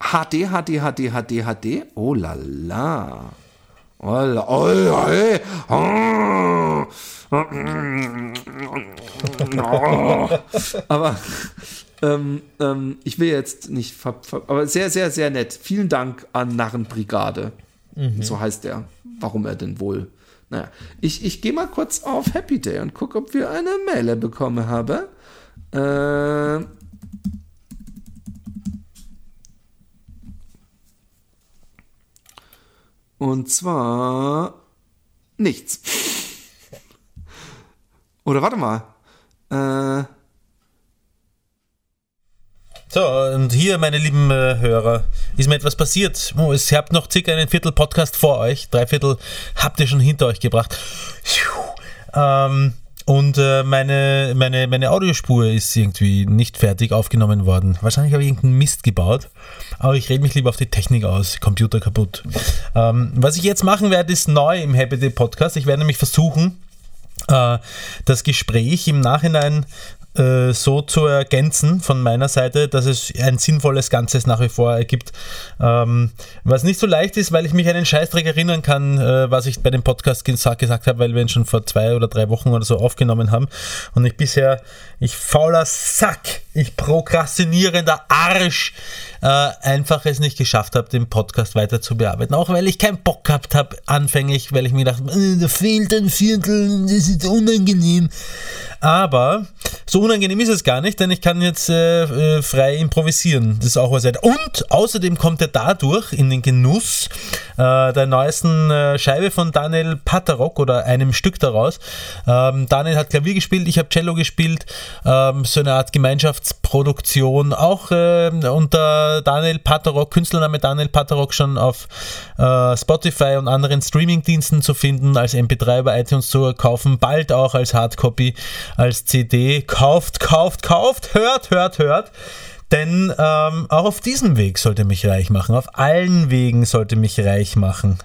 [SPEAKER 2] HD, HD, HD, HD, HD. Oh la la. Aber ähm, ähm, ich will jetzt nicht, aber sehr, sehr, sehr nett. Vielen Dank an Narrenbrigade. Mhm. So heißt er. Warum er denn wohl Naja, ich, ich gehe mal kurz auf Happy Day und gucke, ob wir eine Mail bekommen haben. Äh, und zwar nichts. Oder warte mal. Äh,
[SPEAKER 3] so, und hier, meine lieben äh, Hörer, ist mir etwas passiert. Oh, es habt noch circa einen Viertel Podcast vor euch. Drei Viertel habt ihr schon hinter euch gebracht. Ähm, und äh, meine, meine, meine Audiospur ist irgendwie nicht fertig aufgenommen worden. Wahrscheinlich habe ich irgendeinen Mist gebaut. Aber ich rede mich lieber auf die Technik aus. Computer kaputt. Ähm, was ich jetzt machen werde, ist neu im Happy Day Podcast. Ich werde nämlich versuchen, äh, das Gespräch im Nachhinein äh, so zu ergänzen von meiner Seite, dass es ein sinnvolles Ganzes nach wie vor ergibt. Ähm, was nicht so leicht ist, weil ich mich an den Scheißdreck erinnern kann, äh, was ich bei dem Podcast gesagt, gesagt habe, weil wir ihn schon vor zwei oder drei Wochen oder so aufgenommen haben und ich bisher, ich fauler Sack, ich prokrastinierender Arsch, äh, einfach es nicht geschafft habe, den Podcast weiter zu bearbeiten. Auch weil ich keinen Bock gehabt habe, anfänglich, weil ich mir dachte, äh, da fehlt ein Viertel, das ist unangenehm. Aber so unangenehm ist es gar nicht, denn ich kann jetzt äh, äh frei improvisieren. Das ist auch was. Und außerdem kommt er dadurch in den Genuss äh, der neuesten äh, Scheibe von Daniel Patarok oder einem Stück daraus. Ähm, Daniel hat Klavier gespielt, ich habe Cello gespielt. Ähm, so eine Art Gemeinschaftsproduktion. Auch äh, unter Daniel Patarok, Künstlername Daniel Patarok schon auf äh, Spotify und anderen Streamingdiensten zu finden, als MP3 bei iTunes zu kaufen, bald auch als Hardcopy als CD. Kauft, kauft, kauft, hört, hört, hört. Denn ähm, auch auf diesem Weg sollte mich reich machen. Auf allen Wegen sollte mich reich machen.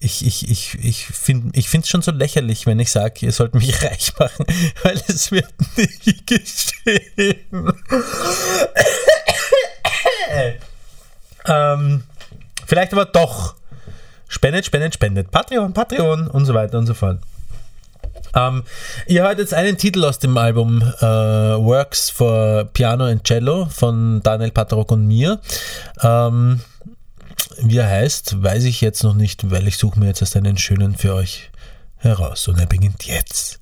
[SPEAKER 3] Ich, ich, ich, ich finde es schon so lächerlich, wenn ich sage, ihr sollt mich reich machen, weil es wird nicht geschehen. ähm, vielleicht aber doch. Spendet, spendet, spendet. Patreon, Patreon und so weiter und so fort. Ähm, ihr hört jetzt einen Titel aus dem Album äh, Works for Piano and Cello von Daniel Patrock und mir. Ähm, wie er heißt, weiß ich jetzt noch nicht, weil ich suche mir jetzt erst einen schönen für euch heraus. Und er beginnt jetzt.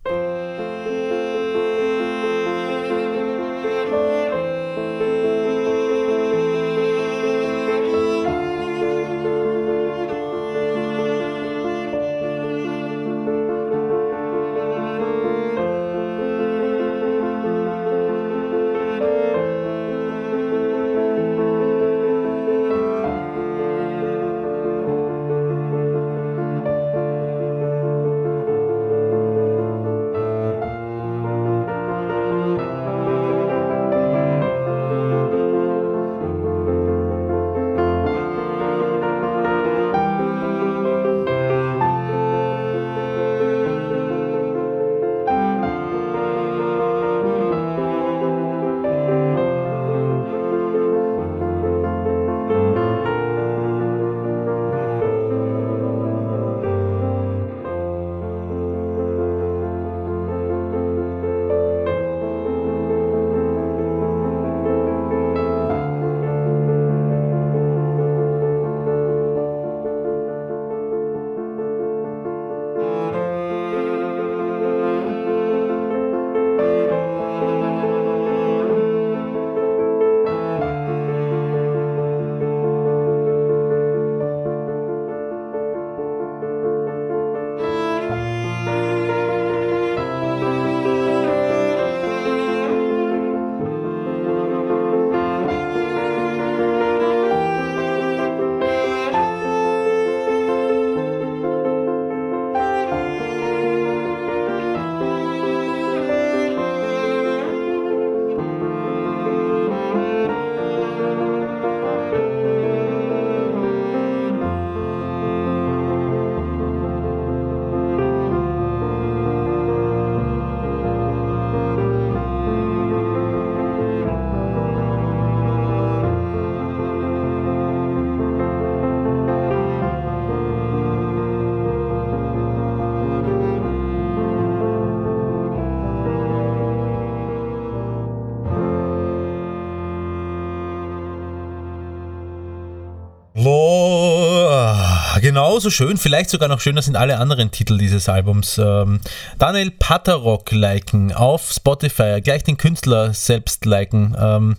[SPEAKER 3] Genauso schön, vielleicht sogar noch schöner sind alle anderen Titel dieses Albums. Ähm, Daniel Paterrock liken auf Spotify, gleich den Künstler selbst liken. Ähm,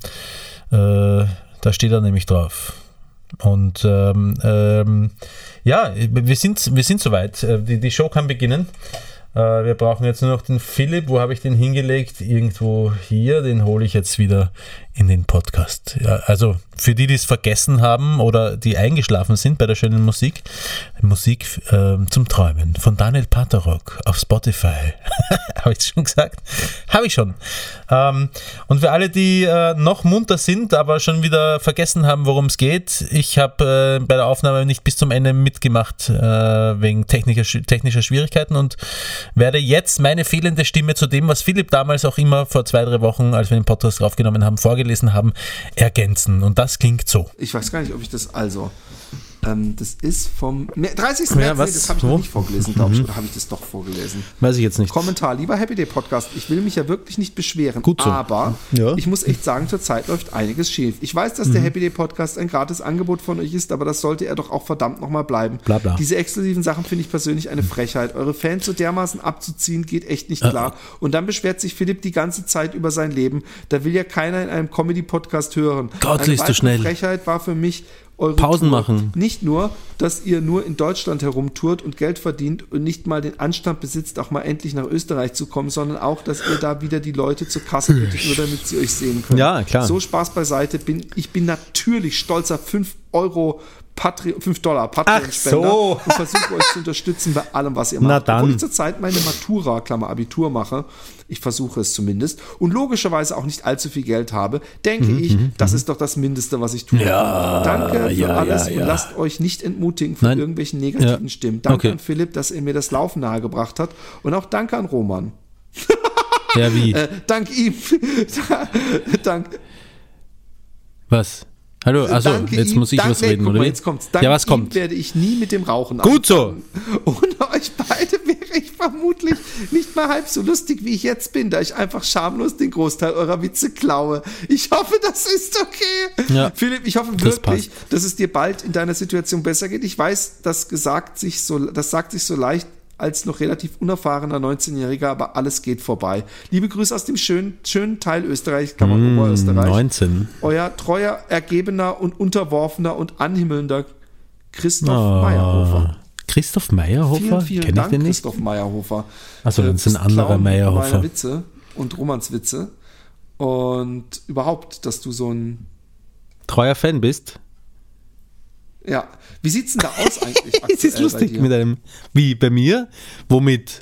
[SPEAKER 3] äh, da steht er nämlich drauf. Und ähm, ähm, ja, wir sind, wir sind soweit. Äh, die, die Show kann beginnen. Äh, wir brauchen jetzt nur noch den Philipp. Wo habe ich den hingelegt? Irgendwo hier. Den hole ich jetzt wieder in den Podcast. Ja, also für die, die es vergessen haben oder die eingeschlafen sind bei der schönen Musik, Musik äh, zum Träumen von Daniel Paterok auf Spotify. Habe ich schon gesagt? Habe ich schon. Ähm, und für alle, die äh, noch munter sind, aber schon wieder vergessen haben, worum es geht, ich habe äh, bei der Aufnahme nicht bis zum Ende mitgemacht äh, wegen technischer, technischer Schwierigkeiten und werde jetzt meine fehlende Stimme zu dem, was Philipp damals auch immer vor zwei, drei Wochen, als wir den Podcast aufgenommen haben, vorgelesen haben, ergänzen. Und das klingt so.
[SPEAKER 2] Ich weiß gar nicht, ob ich das also. Ähm, das ist vom 30. März,
[SPEAKER 3] was?
[SPEAKER 2] nee, das habe ich noch nicht vorgelesen, glaube ich. Oder habe ich das doch vorgelesen?
[SPEAKER 3] Weiß ich jetzt nicht.
[SPEAKER 2] Kommentar, lieber Happy Day Podcast, ich will mich ja wirklich nicht beschweren,
[SPEAKER 3] Gut so.
[SPEAKER 2] aber
[SPEAKER 3] Ja.
[SPEAKER 2] ich muss echt sagen, zurzeit läuft einiges schief. Ich weiß, dass
[SPEAKER 3] Mhm.
[SPEAKER 2] der Happy Day Podcast ein gratis Angebot von euch ist, aber das sollte er doch auch verdammt nochmal bleiben.
[SPEAKER 3] Bla, bla.
[SPEAKER 2] Diese exklusiven Sachen finde ich persönlich eine Frechheit. Eure Fans so dermaßen abzuziehen, geht echt nicht klar. Und dann beschwert sich Philipp die ganze Zeit über sein Leben. Da will ja keiner in einem Comedy-Podcast hören.
[SPEAKER 3] Gott,
[SPEAKER 2] eine
[SPEAKER 3] liest du schnell.
[SPEAKER 2] Frechheit war für mich eure
[SPEAKER 3] Pausen
[SPEAKER 2] Tour.
[SPEAKER 3] machen.
[SPEAKER 2] Nicht nur, dass ihr nur in Deutschland herumtourt und Geld verdient und nicht mal den Anstand besitzt, auch mal endlich nach Österreich zu kommen, sondern auch, dass ihr da wieder die Leute zur Kasse bittet, nur damit sie euch sehen können.
[SPEAKER 3] Ja, klar.
[SPEAKER 2] So Spaß beiseite. Bin, ich bin natürlich stolzer 5 Euro Patreon, 5 Dollar Patreon-Spender
[SPEAKER 3] so.
[SPEAKER 2] und versuche euch zu unterstützen bei allem, was ihr
[SPEAKER 3] Na
[SPEAKER 2] macht.
[SPEAKER 3] dann.
[SPEAKER 2] Obwohl ich zurzeit meine Matura, Klammer Abitur mache, ich versuche es zumindest, und logischerweise auch nicht allzu viel Geld habe, denke ich, das ist doch das Mindeste, was ich tue.
[SPEAKER 3] Mhm, Ja,
[SPEAKER 2] Danke für
[SPEAKER 3] ja,
[SPEAKER 2] alles
[SPEAKER 3] ja,
[SPEAKER 2] und lasst euch nicht entmutigen von
[SPEAKER 3] Nein.
[SPEAKER 2] irgendwelchen negativen. Stimmen. Danke
[SPEAKER 3] Okay.
[SPEAKER 2] an Philipp, dass er mir das Laufen nahegebracht hat und auch danke an Roman.
[SPEAKER 3] Ja, wie?
[SPEAKER 2] Äh, dank ihm. dank,
[SPEAKER 3] was? Hallo, also
[SPEAKER 2] danke
[SPEAKER 3] jetzt
[SPEAKER 2] ihm.
[SPEAKER 3] muss ich was reden, oder
[SPEAKER 2] mal? Jetzt kommt's. Dank
[SPEAKER 3] ja, was kommt?
[SPEAKER 2] werde ich nie mit dem Rauchen
[SPEAKER 3] Gut so.
[SPEAKER 2] anfangen. Ohne euch beide vermutlich nicht mal halb so lustig, wie ich jetzt bin, da ich einfach schamlos den Großteil eurer Witze klaue. Ich hoffe, das ist okay.
[SPEAKER 3] Ja,
[SPEAKER 2] Philipp, ich hoffe
[SPEAKER 3] das
[SPEAKER 2] wirklich, dass es dir bald in deiner Situation besser geht. Ich weiß, das gesagt sich so, das sagt sich so leicht als noch relativ unerfahrener 19-Jähriger, aber alles geht vorbei. Liebe Grüße aus dem schönen, schönen Teil Österreich, kann man Oberösterreich.
[SPEAKER 3] 19.
[SPEAKER 2] Euer treuer, ergebener und unterworfener und anhimmelnder Christoph
[SPEAKER 3] Ah,
[SPEAKER 2] Meyerhofer.
[SPEAKER 3] Christoph Meyerhofer?
[SPEAKER 2] Vielen, vielen
[SPEAKER 3] Kenn ich
[SPEAKER 2] Dank,
[SPEAKER 3] den nicht?
[SPEAKER 2] Christoph Meyerhofer.
[SPEAKER 3] Achso,
[SPEAKER 2] Äh,
[SPEAKER 3] das ist ein anderer Meyerhofer.
[SPEAKER 2] Witze und Romans Witze. Und überhaupt, dass du so ein.
[SPEAKER 3] Treuer Fan bist?
[SPEAKER 2] Ja, wie sieht's denn da aus eigentlich?
[SPEAKER 3] Es ist lustig
[SPEAKER 2] dir?
[SPEAKER 3] mit einem. Wie, bei mir? Womit?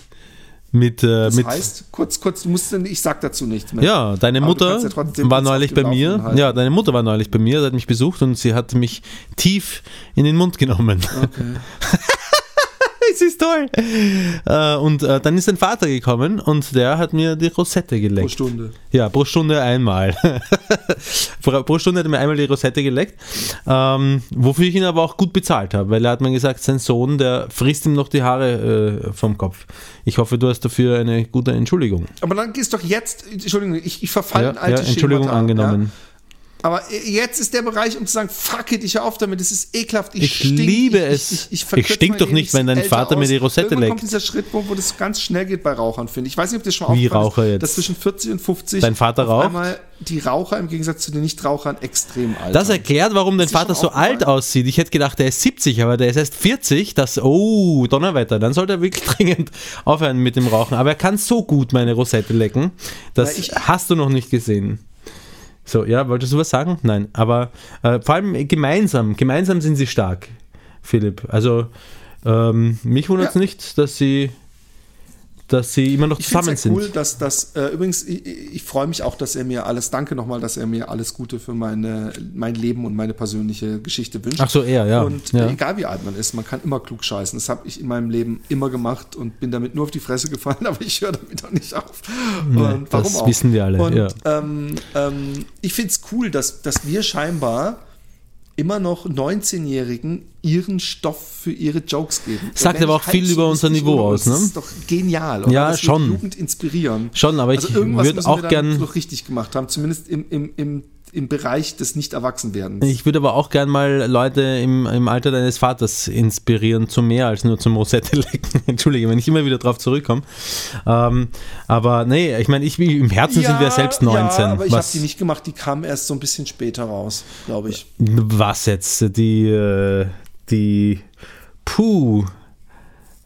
[SPEAKER 3] Mit, äh,
[SPEAKER 2] Das
[SPEAKER 3] mit
[SPEAKER 2] heißt, kurz, kurz, du musst, ich sag dazu nichts mehr.
[SPEAKER 3] Ja, deine Mutter
[SPEAKER 2] ja
[SPEAKER 3] war neulich bei mir.
[SPEAKER 2] Halten.
[SPEAKER 3] Ja, deine Mutter war neulich bei mir, sie hat mich besucht und sie hat mich tief in den Mund genommen. es ist toll. Äh, und äh, dann ist dein Vater gekommen und der hat mir die Rosette
[SPEAKER 2] Pro
[SPEAKER 3] geleckt.
[SPEAKER 2] Stunde.
[SPEAKER 3] Ja, pro Stunde einmal. pro pro Stunde hat er mir einmal die Rosette geleckt, ähm, wofür ich ihn aber auch gut bezahlt habe, weil er hat mir gesagt, sein Sohn, der frisst ihm noch die Haare äh, vom Kopf. Ich hoffe, du hast dafür eine gute Entschuldigung.
[SPEAKER 2] Aber dann gehst doch jetzt, Entschuldigung, ich, ich verfalle
[SPEAKER 3] Ja,
[SPEAKER 2] in alte
[SPEAKER 3] ja, Entschuldigung
[SPEAKER 2] Schemata,
[SPEAKER 3] angenommen.
[SPEAKER 2] Ja? Aber jetzt ist der Bereich, um zu sagen, fuck it, ich hör auf damit, es ist ekelhaft, ich,
[SPEAKER 3] Ich
[SPEAKER 2] stink,
[SPEAKER 3] liebe
[SPEAKER 2] ich,
[SPEAKER 3] es.
[SPEAKER 2] Ich, ich,
[SPEAKER 3] Ich
[SPEAKER 2] verkürze
[SPEAKER 3] stink doch nicht,
[SPEAKER 2] ich
[SPEAKER 3] wenn dein Vater mir die Rosette
[SPEAKER 2] Irgendwann
[SPEAKER 3] leckt.
[SPEAKER 2] kommt dieser Schritt, wo, wo das ganz schnell geht bei Rauchern, finde ich. Ich weiß nicht, ob das schon
[SPEAKER 3] Wie Raucher
[SPEAKER 2] ist,
[SPEAKER 3] jetzt?
[SPEAKER 2] dass zwischen 40 und 50
[SPEAKER 3] Dein Vater raucht?
[SPEAKER 2] einmal die Raucher im Gegensatz zu den Nichtrauchern extrem alt
[SPEAKER 3] Das erklärt, warum dein Vater so alt aussieht. Ich hätte gedacht, der ist 70, aber der ist erst 40. Das, oh, Donnerwetter. Dann sollte er wirklich dringend aufhören mit dem Rauchen. Aber er kann so gut meine Rosette lecken. Das
[SPEAKER 2] ich-
[SPEAKER 3] hast du noch nicht gesehen. So, ja, wolltest du was sagen? Nein, aber äh, vor allem gemeinsam. Gemeinsam sind sie stark, Philipp. Also, ähm, mich wundert es
[SPEAKER 2] Ja.
[SPEAKER 3] nicht, dass sie, dass sie immer noch
[SPEAKER 2] Ich finde
[SPEAKER 3] zusammen
[SPEAKER 2] es ja
[SPEAKER 3] sind.
[SPEAKER 2] cool, dass das, äh, übrigens, ich, ich freue mich auch, dass er mir alles, danke nochmal, dass er mir alles Gute für meine, mein Leben und meine persönliche Geschichte wünscht.
[SPEAKER 3] Ach so, er, ja.
[SPEAKER 2] Und
[SPEAKER 3] ja.
[SPEAKER 2] äh, egal wie alt man ist, man kann immer klug scheißen. Das habe ich in meinem Leben immer gemacht und bin damit nur auf die Fresse gefallen, aber ich höre damit auch nicht auf.
[SPEAKER 3] Nee,
[SPEAKER 2] und warum
[SPEAKER 3] das
[SPEAKER 2] auch?
[SPEAKER 3] wissen wir alle,
[SPEAKER 2] Und
[SPEAKER 3] ja.
[SPEAKER 2] ähm, ähm, ich finde es cool, dass, dass wir scheinbar immer noch 19-Jährigen ihren Stoff für ihre Jokes geben.
[SPEAKER 3] Sagt aber
[SPEAKER 2] ich
[SPEAKER 3] auch viel über unser Niveau aus,
[SPEAKER 2] Das
[SPEAKER 3] ne?
[SPEAKER 2] ist doch genial. Oder?
[SPEAKER 3] Ja,
[SPEAKER 2] das
[SPEAKER 3] schon.
[SPEAKER 2] Jugend inspirieren.
[SPEAKER 3] Schon, aber ich
[SPEAKER 2] also irgendwas
[SPEAKER 3] würd
[SPEAKER 2] müssen
[SPEAKER 3] auch gern-
[SPEAKER 2] richtig gemacht haben, zumindest im, im, im im Bereich des Nicht-Erwachsenwerdens.
[SPEAKER 3] Ich würde aber auch gern mal Leute im, im Alter deines Vaters inspirieren zu mehr als nur zum Rosette-Lecken. Entschuldige, wenn ich immer wieder drauf zurückkomme. Ähm, aber nee, ich meine, ich, im Herzen sind wir selbst 19.
[SPEAKER 2] Ja, aber ich habe die nicht gemacht, die kamen erst so ein bisschen später raus, glaube ich.
[SPEAKER 3] was jetzt? Die, äh, die, puh,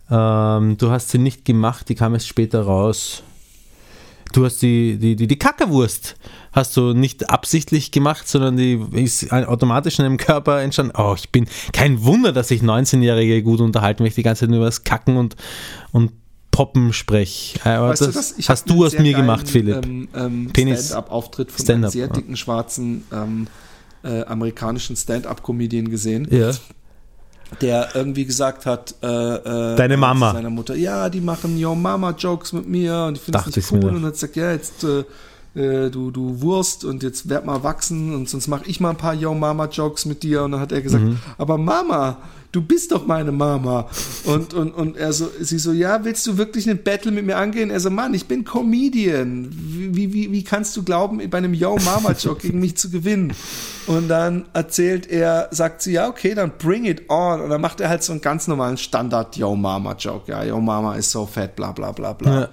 [SPEAKER 3] ähm, du hast sie nicht gemacht, die kam erst später raus. Du hast die, die, die, die Kackerwurst hast du nicht absichtlich gemacht, sondern die ist automatisch in deinem Körper entstanden. Oh, ich bin kein Wunder, dass sich 19-Jährige gut unterhalten, wenn ich die ganze Zeit nur über das Kacken und, und Poppen spreche. Aber
[SPEAKER 2] Weißt
[SPEAKER 3] das
[SPEAKER 2] du das? Ich
[SPEAKER 3] hast du aus mir
[SPEAKER 2] geilen,
[SPEAKER 3] gemacht, Philipp.
[SPEAKER 2] Ähm, ähm. Stand-up-Auftritt von
[SPEAKER 3] Stand-up,
[SPEAKER 2] einem sehr dicken, schwarzen ähm, äh, amerikanischen Stand-up-Comedian gesehen,
[SPEAKER 3] ja.
[SPEAKER 2] Der irgendwie gesagt hat, äh, äh,
[SPEAKER 3] Deine Mama.
[SPEAKER 2] seiner Mutter, ja, die machen Yo Mama-Jokes mit mir und ich finde das nicht cool. Und hat gesagt, ja, jetzt äh, äh, du, du Wurst und jetzt werd mal wachsen und sonst mache ich mal ein paar Yo Mama Jokes mit dir und dann hat er gesagt,
[SPEAKER 3] Mhm.
[SPEAKER 2] aber Mama, du bist doch meine Mama und, und, und er so, sie so, ja, willst du wirklich einen Battle mit mir angehen? Er so, Mann, ich bin Comedian, wie, wie, wie kannst du glauben, bei einem Yo Mama Joke gegen mich zu gewinnen? Und dann erzählt er, sagt sie, ja, okay, dann bring it on. Und dann macht er halt so einen ganz normalen Standard Yo Mama Joke. Ja, Yo Mama is so fat, bla bla bla bla.
[SPEAKER 3] Ja.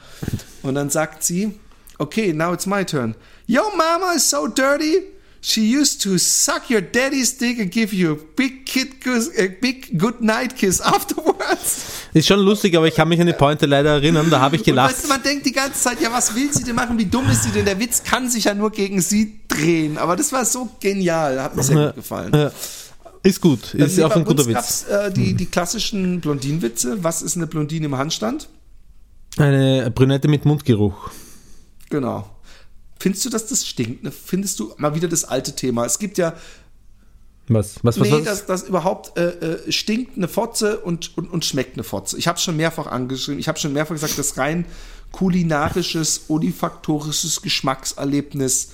[SPEAKER 2] Und dann sagt sie, okay, now it's my turn. Yo Mama is so dirty. She used to suck your daddy's dick and give you a big kid kiss, a big good night kiss afterwards.
[SPEAKER 3] Ist schon lustig, aber ich kann mich an die Pointe leider erinnern, da habe ich
[SPEAKER 2] Und
[SPEAKER 3] gelacht.
[SPEAKER 2] weißt du, man denkt die ganze Zeit, ja, was will sie denn machen? Wie dumm ist sie denn? Der Witz kann sich ja nur gegen sie drehen. Aber das war so genial, hat mir sehr gut gefallen.
[SPEAKER 3] Ja. Ist gut, ist auch ein guter Witz.
[SPEAKER 2] äh, die, die klassischen Blondinenwitze. Was ist eine Blondine im Handstand?
[SPEAKER 3] Eine Brünette mit Mundgeruch.
[SPEAKER 2] Genau. Findest du, dass das stinkt? Ne? Findest du mal wieder das alte Thema? Es gibt ja,
[SPEAKER 3] Was, was, was?
[SPEAKER 2] nee,
[SPEAKER 3] was?
[SPEAKER 2] dass das überhaupt äh, äh, stinkt eine Fotze und, und, und schmeckt eine Fotze. Ich habe es schon mehrfach angeschrieben. Ich habe schon mehrfach gesagt, das rein kulinarisches, olifaktorisches Geschmackserlebnis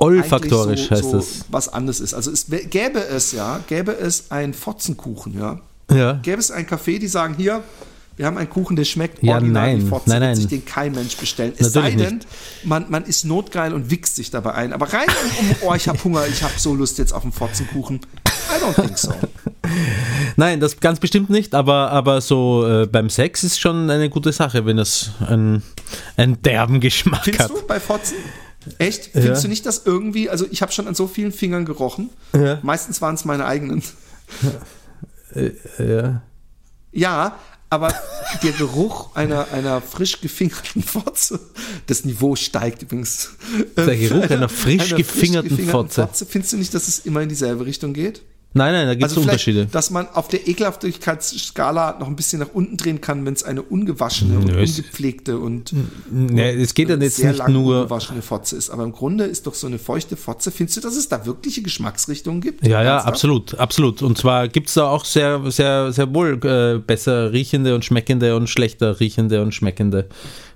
[SPEAKER 3] Olfaktorisch
[SPEAKER 2] so,
[SPEAKER 3] heißt
[SPEAKER 2] so
[SPEAKER 3] das.
[SPEAKER 2] was anderes ist. Also es gäbe es ja, gäbe es ein Fotzenkuchen, ja.
[SPEAKER 3] Ja.
[SPEAKER 2] Gäbe es ein Café, die sagen, hier, wir haben einen Kuchen, der schmeckt
[SPEAKER 3] Ja,
[SPEAKER 2] original wie
[SPEAKER 3] nein,
[SPEAKER 2] Fotze,
[SPEAKER 3] nein, nein.
[SPEAKER 2] sich den kein Mensch bestellen. Es
[SPEAKER 3] Natürlich
[SPEAKER 2] sei denn, man, man ist notgeil und wichst sich dabei ein. Aber rein um, um oh, ich habe Hunger, ich habe so Lust jetzt auf einen Fotzenkuchen. I don't think so.
[SPEAKER 3] Nein, das ganz bestimmt nicht, aber, aber so äh, beim Sex ist schon eine gute Sache, wenn es einen, einen derben Geschmack
[SPEAKER 2] Findest
[SPEAKER 3] hat.
[SPEAKER 2] du bei Fotzen? Echt? Findest du nicht, dass irgendwie, also ich habe schon an so vielen Fingern gerochen.
[SPEAKER 3] Ja.
[SPEAKER 2] Meistens waren es meine eigenen.
[SPEAKER 3] Ja.
[SPEAKER 2] Ja, aber der Geruch einer, einer frisch gefingerten Fotze, das Niveau steigt übrigens.
[SPEAKER 3] Der Geruch
[SPEAKER 2] Einer-
[SPEAKER 3] einer frisch gefingerten
[SPEAKER 2] gefingerten
[SPEAKER 3] Fotze.
[SPEAKER 2] Findest du nicht, dass es immer in dieselbe Richtung geht?
[SPEAKER 3] Nein, nein, da gibt es
[SPEAKER 2] Also
[SPEAKER 3] Unterschiede.
[SPEAKER 2] dass man auf der Ekelhaftigkeitsskala noch ein bisschen nach unten drehen kann, wenn es eine ungewaschene und
[SPEAKER 3] Nö, es-
[SPEAKER 2] ungepflegte und
[SPEAKER 3] Nee, es geht dann jetzt
[SPEAKER 2] sehr
[SPEAKER 3] nicht nur.
[SPEAKER 2] ungewaschene Fotze ist. Aber im Grunde ist doch so eine feuchte Fotze. Findest du, dass es da wirkliche Geschmacksrichtungen gibt?
[SPEAKER 3] Ja, ja, absolut, absolut. Und zwar gibt es da auch sehr, sehr, sehr wohl äh, besser riechende und schmeckende und schlechter riechende und schmeckende.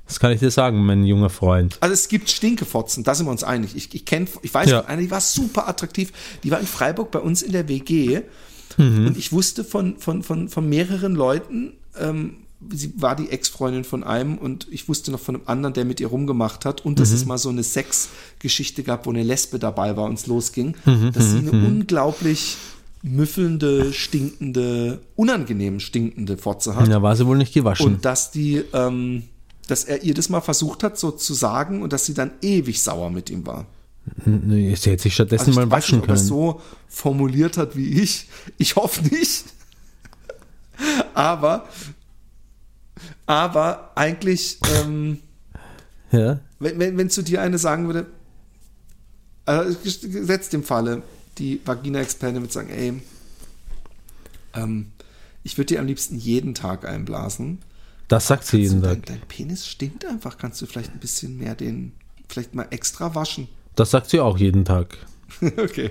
[SPEAKER 3] Das kann ich dir sagen, mein junger Freund.
[SPEAKER 2] Also es gibt Stinkefotzen, da sind wir uns einig. Ich, ich kenne, ich weiß
[SPEAKER 3] Ja.
[SPEAKER 2] von einer, die war super attraktiv. Die war in Freiburg bei uns in der WG.
[SPEAKER 3] Mhm.
[SPEAKER 2] Und ich wusste von, von, von, von mehreren Leuten, ähm, sie war die Ex-Freundin von einem und ich wusste noch von einem anderen, der mit ihr rumgemacht hat und dass
[SPEAKER 3] Mhm.
[SPEAKER 2] es mal so eine Sexgeschichte gab, wo eine Lesbe dabei war und es losging,
[SPEAKER 3] Mhm,
[SPEAKER 2] dass sie eine unglaublich müffelnde, stinkende, unangenehm stinkende Fotze hat.
[SPEAKER 3] Da war sie wohl nicht gewaschen.
[SPEAKER 2] Und dass die, ähm, dass er ihr das mal versucht hat, so zu sagen und dass sie dann ewig sauer mit ihm war.
[SPEAKER 3] Nee, Sie hätte sich stattdessen
[SPEAKER 2] Also
[SPEAKER 3] mal waschen
[SPEAKER 2] nicht, ob er
[SPEAKER 3] können.
[SPEAKER 2] so formuliert hat wie ich. Ich hoffe nicht. Aber, aber eigentlich, ähm,
[SPEAKER 3] ja?
[SPEAKER 2] wenn, wenn, wenn zu dir eine sagen würde, also gesetzt im Falle, die Vagina-Expertin würde sagen, ey, ähm, ich würde dir am liebsten jeden Tag einblasen.
[SPEAKER 3] Das sagt sie jeden Tag.
[SPEAKER 2] dein, dein Penis stinkt einfach. Kannst du vielleicht ein bisschen mehr den, vielleicht mal extra waschen?
[SPEAKER 3] Das sagt sie auch jeden Tag.
[SPEAKER 2] okay.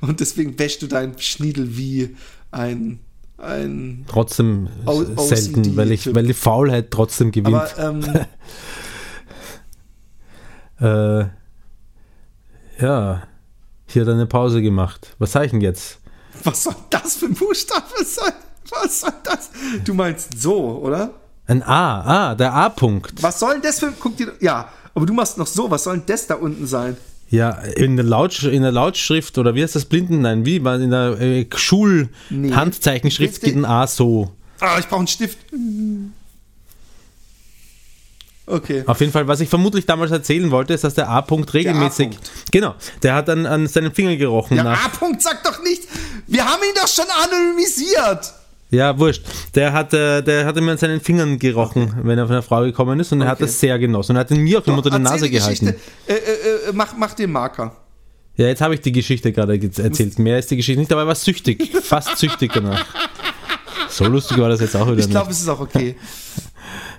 [SPEAKER 2] Und deswegen wäschst du deinen Schniedel wie ein, ein
[SPEAKER 3] Trotzdem
[SPEAKER 2] O-
[SPEAKER 3] selten, weil, ich, weil die Faulheit trotzdem gewinnt.
[SPEAKER 2] aber ähm,
[SPEAKER 3] Äh, ja, hier hat er eine Pause gemacht. Was sag ich denn jetzt?
[SPEAKER 2] was soll das für ein Buchstabe sein? Was soll das? Du meinst so, oder?
[SPEAKER 3] Ein A, ah, der A-Punkt.
[SPEAKER 2] Was soll denn das für guck dir ja, aber du machst noch so, was soll denn das da unten sein?
[SPEAKER 3] Ja, in der, Laut, in der Lautschrift oder wie heißt das Blinden? Nein, wie? In der äh, Schul-Handzeichenschrift
[SPEAKER 2] Nee.
[SPEAKER 3] geht ein A so.
[SPEAKER 2] Ah, ich brauche einen Stift. Okay.
[SPEAKER 3] Auf jeden Fall, was ich vermutlich damals erzählen wollte, ist, dass der A-Punkt regelmäßig.
[SPEAKER 2] A-Punkt.
[SPEAKER 3] Genau, der hat dann an seinen Finger gerochen. Nach,
[SPEAKER 2] A-Punkt, sag doch nicht. Wir haben ihn doch schon anonymisiert.
[SPEAKER 3] Ja, wurscht. Der hat, äh, der hat immer an seinen Fingern gerochen, wenn er von einer Frau gekommen ist und er hat
[SPEAKER 2] Okay.
[SPEAKER 3] das sehr genossen und er hat ihn mir auch immer unter die Nase gehalten.
[SPEAKER 2] Äh, äh, äh, mach, mach den Marker.
[SPEAKER 3] Ja, jetzt habe ich die Geschichte gerade ge- erzählt. Mehr ist die Geschichte nicht, aber er war süchtig. Fast süchtig danach. So lustig war das jetzt auch wieder
[SPEAKER 2] Ich glaube, es ist auch okay.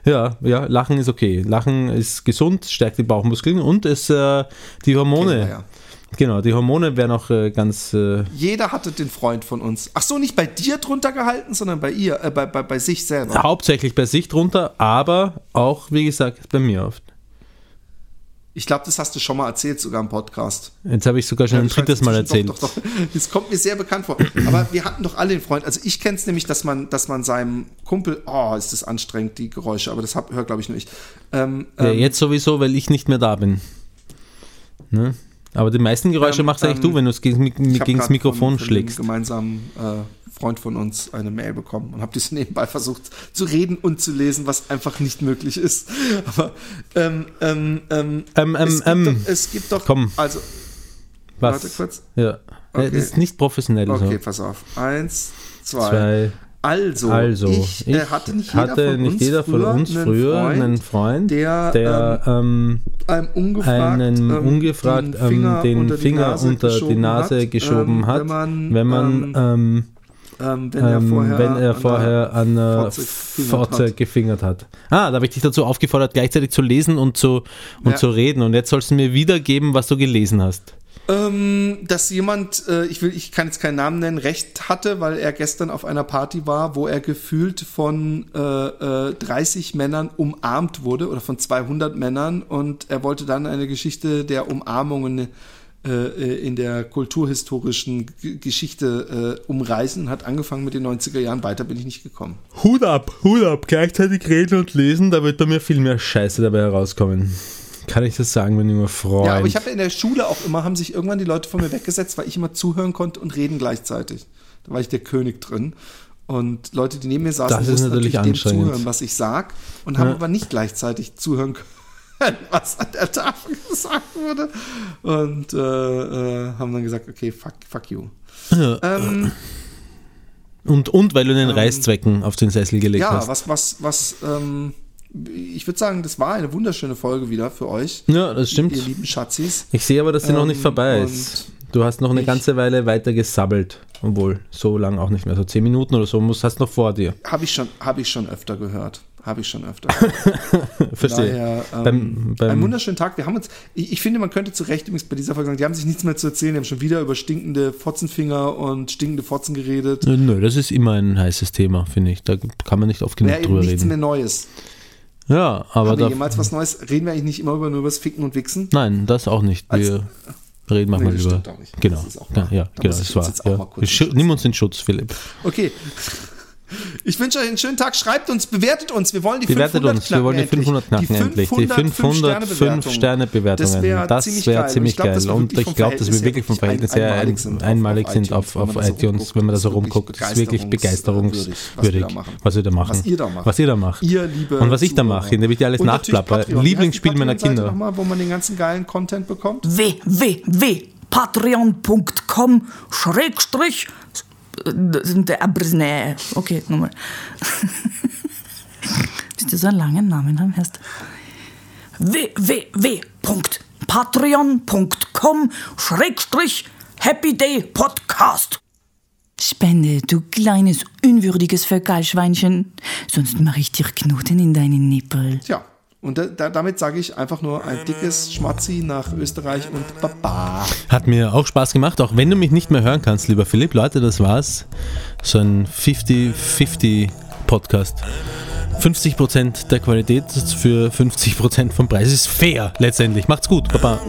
[SPEAKER 3] Ja, ja, Lachen ist okay. Lachen ist gesund, stärkt die Bauchmuskeln und es, äh, die Hormone.
[SPEAKER 2] Ja, ja.
[SPEAKER 3] Genau, die Hormone werden auch äh, ganz. Äh,
[SPEAKER 2] Jeder hatte den Freund von uns. Ach so, nicht bei dir drunter gehalten, sondern bei ihr, äh, bei, bei, bei sich selber.
[SPEAKER 3] hauptsächlich bei sich drunter, aber auch, wie gesagt, bei mir oft.
[SPEAKER 2] Ich glaube, das hast du schon mal erzählt, sogar im Podcast.
[SPEAKER 3] Jetzt habe ich sogar schon ein
[SPEAKER 2] Ich weiß
[SPEAKER 3] drittes Mal erzählt.
[SPEAKER 2] Doch, doch, doch. Das kommt mir sehr bekannt vor. Aber wir hatten doch alle den Freund. Also ich kenne es nämlich, dass man, dass man seinem Kumpel, oh, ist das anstrengend, die Geräusche, aber das hört, glaube ich, nur ich. Ähm,
[SPEAKER 3] Ja,
[SPEAKER 2] ähm,
[SPEAKER 3] jetzt sowieso, weil ich nicht mehr da bin. Ne? Aber die meisten Geräusche
[SPEAKER 2] Ähm,
[SPEAKER 3] machst eigentlich
[SPEAKER 2] ähm,
[SPEAKER 3] du, wenn du es gegen,
[SPEAKER 2] ich
[SPEAKER 3] gegen das Mikrofon
[SPEAKER 2] von, von
[SPEAKER 3] schlägst.
[SPEAKER 2] einem gemeinsamen äh, Freund von uns eine Mail bekommen und habe das nebenbei versucht zu reden und zu lesen, was einfach nicht möglich ist. Aber ähm, ähm, ähm,
[SPEAKER 3] Ähm, ähm,
[SPEAKER 2] es, gibt
[SPEAKER 3] ähm.
[SPEAKER 2] doch, es gibt doch,
[SPEAKER 3] Komm.
[SPEAKER 2] also
[SPEAKER 3] Was?
[SPEAKER 2] warte kurz.
[SPEAKER 3] Ja.
[SPEAKER 2] Okay.
[SPEAKER 3] Das ist nicht professionell
[SPEAKER 2] Okay,
[SPEAKER 3] so.
[SPEAKER 2] pass auf. Eins, zwei.
[SPEAKER 3] Zwei.
[SPEAKER 2] Also,
[SPEAKER 3] Also,
[SPEAKER 2] ich, äh, hatte nicht jeder,
[SPEAKER 3] hatte
[SPEAKER 2] von,
[SPEAKER 3] nicht
[SPEAKER 2] uns
[SPEAKER 3] jeder von
[SPEAKER 2] früher
[SPEAKER 3] uns
[SPEAKER 2] einen
[SPEAKER 3] früher
[SPEAKER 2] Freund,
[SPEAKER 3] einen Freund,
[SPEAKER 2] der,
[SPEAKER 3] der ähm,
[SPEAKER 2] einem ungefragt,
[SPEAKER 3] einen
[SPEAKER 2] ähm,
[SPEAKER 3] ungefragt
[SPEAKER 2] den Finger,
[SPEAKER 3] ähm, den
[SPEAKER 2] unter,
[SPEAKER 3] Finger
[SPEAKER 2] die Nase
[SPEAKER 3] unter die
[SPEAKER 2] geschoben
[SPEAKER 3] Nase
[SPEAKER 2] hat,
[SPEAKER 3] geschoben
[SPEAKER 2] ähm,
[SPEAKER 3] hat,
[SPEAKER 2] wenn man,
[SPEAKER 3] wenn man,
[SPEAKER 2] ähm,
[SPEAKER 3] ähm,
[SPEAKER 2] ähm, wenn er
[SPEAKER 3] ähm,
[SPEAKER 2] vorher,
[SPEAKER 3] wenn er
[SPEAKER 2] an
[SPEAKER 3] vorher an der
[SPEAKER 2] hat.
[SPEAKER 3] gefingert hat. Ah, da habe ich dich dazu aufgefordert, gleichzeitig zu lesen und zu, und
[SPEAKER 2] Ja.
[SPEAKER 3] zu reden. Und jetzt sollst du mir wiedergeben, was du gelesen hast.
[SPEAKER 2] Ähm, dass jemand, äh, ich will, ich kann jetzt keinen Namen nennen, recht hatte, weil er gestern auf einer Party war, wo er gefühlt von äh, äh, 30 Männern umarmt wurde oder von 200 Männern und er wollte dann eine Geschichte der Umarmungen äh, äh, in der kulturhistorischen Geschichte äh, umreißen und hat angefangen mit den 90er Jahren. Weiter bin ich nicht gekommen.
[SPEAKER 3] Hut ab, Hut ab, gleichzeitig reden und lesen, da wird bei mir viel mehr Scheiße dabei herauskommen. Kann ich das sagen, mein junger Freund?
[SPEAKER 2] Ja, aber ich habe in der Schule auch immer, haben sich irgendwann die Leute von mir weggesetzt, weil ich immer zuhören konnte und reden gleichzeitig. Da war ich der König drin. Und Leute, die neben mir saßen,
[SPEAKER 3] Das
[SPEAKER 2] mussten
[SPEAKER 3] natürlich
[SPEAKER 2] natürlich dem zuhören, was ich sag und haben
[SPEAKER 3] Ja.
[SPEAKER 2] aber nicht gleichzeitig zuhören können, was an der Tafel gesagt wurde. Und äh, äh, haben dann gesagt, okay, fuck, fuck you. Ähm,
[SPEAKER 3] und, und weil du den Reißzwecken auf den Sessel gelegt
[SPEAKER 2] ja,
[SPEAKER 3] hast.
[SPEAKER 2] was, was, was, ähm, ich würde sagen, das war eine wunderschöne Folge wieder für euch,
[SPEAKER 3] Ja, das stimmt.
[SPEAKER 2] ihr lieben Schatzis.
[SPEAKER 3] Ich sehe aber, dass sie noch nicht
[SPEAKER 2] Ähm,
[SPEAKER 3] vorbei ist. Du hast noch eine ganze Weile weiter gesabbelt. Obwohl, so lang auch nicht mehr. So zehn Minuten oder so musst, hast noch vor dir.
[SPEAKER 2] Habe ich schon, habe ich schon öfter gehört. Habe ich schon öfter. gehört.
[SPEAKER 3] Verstehe.
[SPEAKER 2] Daher, ähm,
[SPEAKER 3] Beim- beim-
[SPEAKER 2] einen wunderschönen Tag. Wir haben uns, ich, ich finde, man könnte zu Recht übrigens bei dieser Folge sagen, die haben sich nichts mehr zu erzählen. Die haben schon wieder über stinkende Fotzenfinger und stinkende Fotzen geredet.
[SPEAKER 3] Nö, Nö, das ist immer ein heißes Thema, finde ich. Da kann man nicht oft genug
[SPEAKER 2] Ja, eben
[SPEAKER 3] drüber
[SPEAKER 2] nichts
[SPEAKER 3] reden.
[SPEAKER 2] mehr Neues.
[SPEAKER 3] Ja, aber
[SPEAKER 2] haben wir
[SPEAKER 3] da,
[SPEAKER 2] jemals was Neues? Reden wir eigentlich nicht immer über nur über das Ficken und Wichsen?
[SPEAKER 3] nein, das auch nicht.
[SPEAKER 2] Als-
[SPEAKER 3] Wir reden manchmal
[SPEAKER 2] das
[SPEAKER 3] über.
[SPEAKER 2] auch nicht.
[SPEAKER 3] Genau.
[SPEAKER 2] Das ist auch
[SPEAKER 3] ja, ja, genau, das
[SPEAKER 2] uns
[SPEAKER 3] war. Ja. Nimm uns in Schutz, Philipp.
[SPEAKER 2] Okay. Ich wünsche euch einen schönen Tag. Schreibt uns, bewertet uns. Wir wollen die
[SPEAKER 3] Bewertet
[SPEAKER 2] 500
[SPEAKER 3] uns, wir wollen die 500 knacken endlich. Die 500
[SPEAKER 2] 5-Sterne-Bewertungen.
[SPEAKER 3] Sterne-Bewertungen.
[SPEAKER 2] Das wäre
[SPEAKER 3] Das
[SPEAKER 2] ziemlich geil.
[SPEAKER 3] ziemlich
[SPEAKER 2] Und ich glaub,
[SPEAKER 3] geil.
[SPEAKER 2] dass wir
[SPEAKER 3] Und ich glaube, dass wir wirklich vom Verhältnis her
[SPEAKER 2] einmalig
[SPEAKER 3] ein-
[SPEAKER 2] sind auf-
[SPEAKER 3] einmalig
[SPEAKER 2] auf
[SPEAKER 3] sind auf,
[SPEAKER 2] iTunes, wenn
[SPEAKER 3] auf
[SPEAKER 2] man da so
[SPEAKER 3] iTunes,
[SPEAKER 2] rumguckt.
[SPEAKER 3] wenn man da so
[SPEAKER 2] Das ist wirklich
[SPEAKER 3] rumguckt. Das ist wirklich
[SPEAKER 2] begeisterungswürdig,
[SPEAKER 3] begeisterungswürdig,
[SPEAKER 2] was wir da machen.
[SPEAKER 3] was
[SPEAKER 2] ihr da macht.
[SPEAKER 3] Was ihr da macht.
[SPEAKER 2] Ihr liebe
[SPEAKER 3] Und was ich da mache, indem ich dir alles
[SPEAKER 2] die
[SPEAKER 3] Lieblingsspiel meiner Kinder.
[SPEAKER 2] Nochmal, wo man den ganzen geilen Content bekommt.
[SPEAKER 1] www.patreon.com Schrägstrich äh, nee, okay, nochmal. Bis du so einen langen Namen haben hast. www.patreon.com Schrägstrich Happy Day Podcast. Spende, du kleines, unwürdiges Fäkalschweinchen, sonst mache ich dir Knoten in deinen Nippel.
[SPEAKER 2] Tja, und da, da, damit sage ich einfach nur ein dickes Schmatzi nach Österreich und Baba.
[SPEAKER 3] Hat mir auch Spaß gemacht, auch wenn du mich nicht mehr hören kannst, lieber Philipp. Leute, das war's. So ein 50-50 Podcast. 50% der Qualität für 50% vom Preis ist fair letztendlich. Macht's gut, Baba.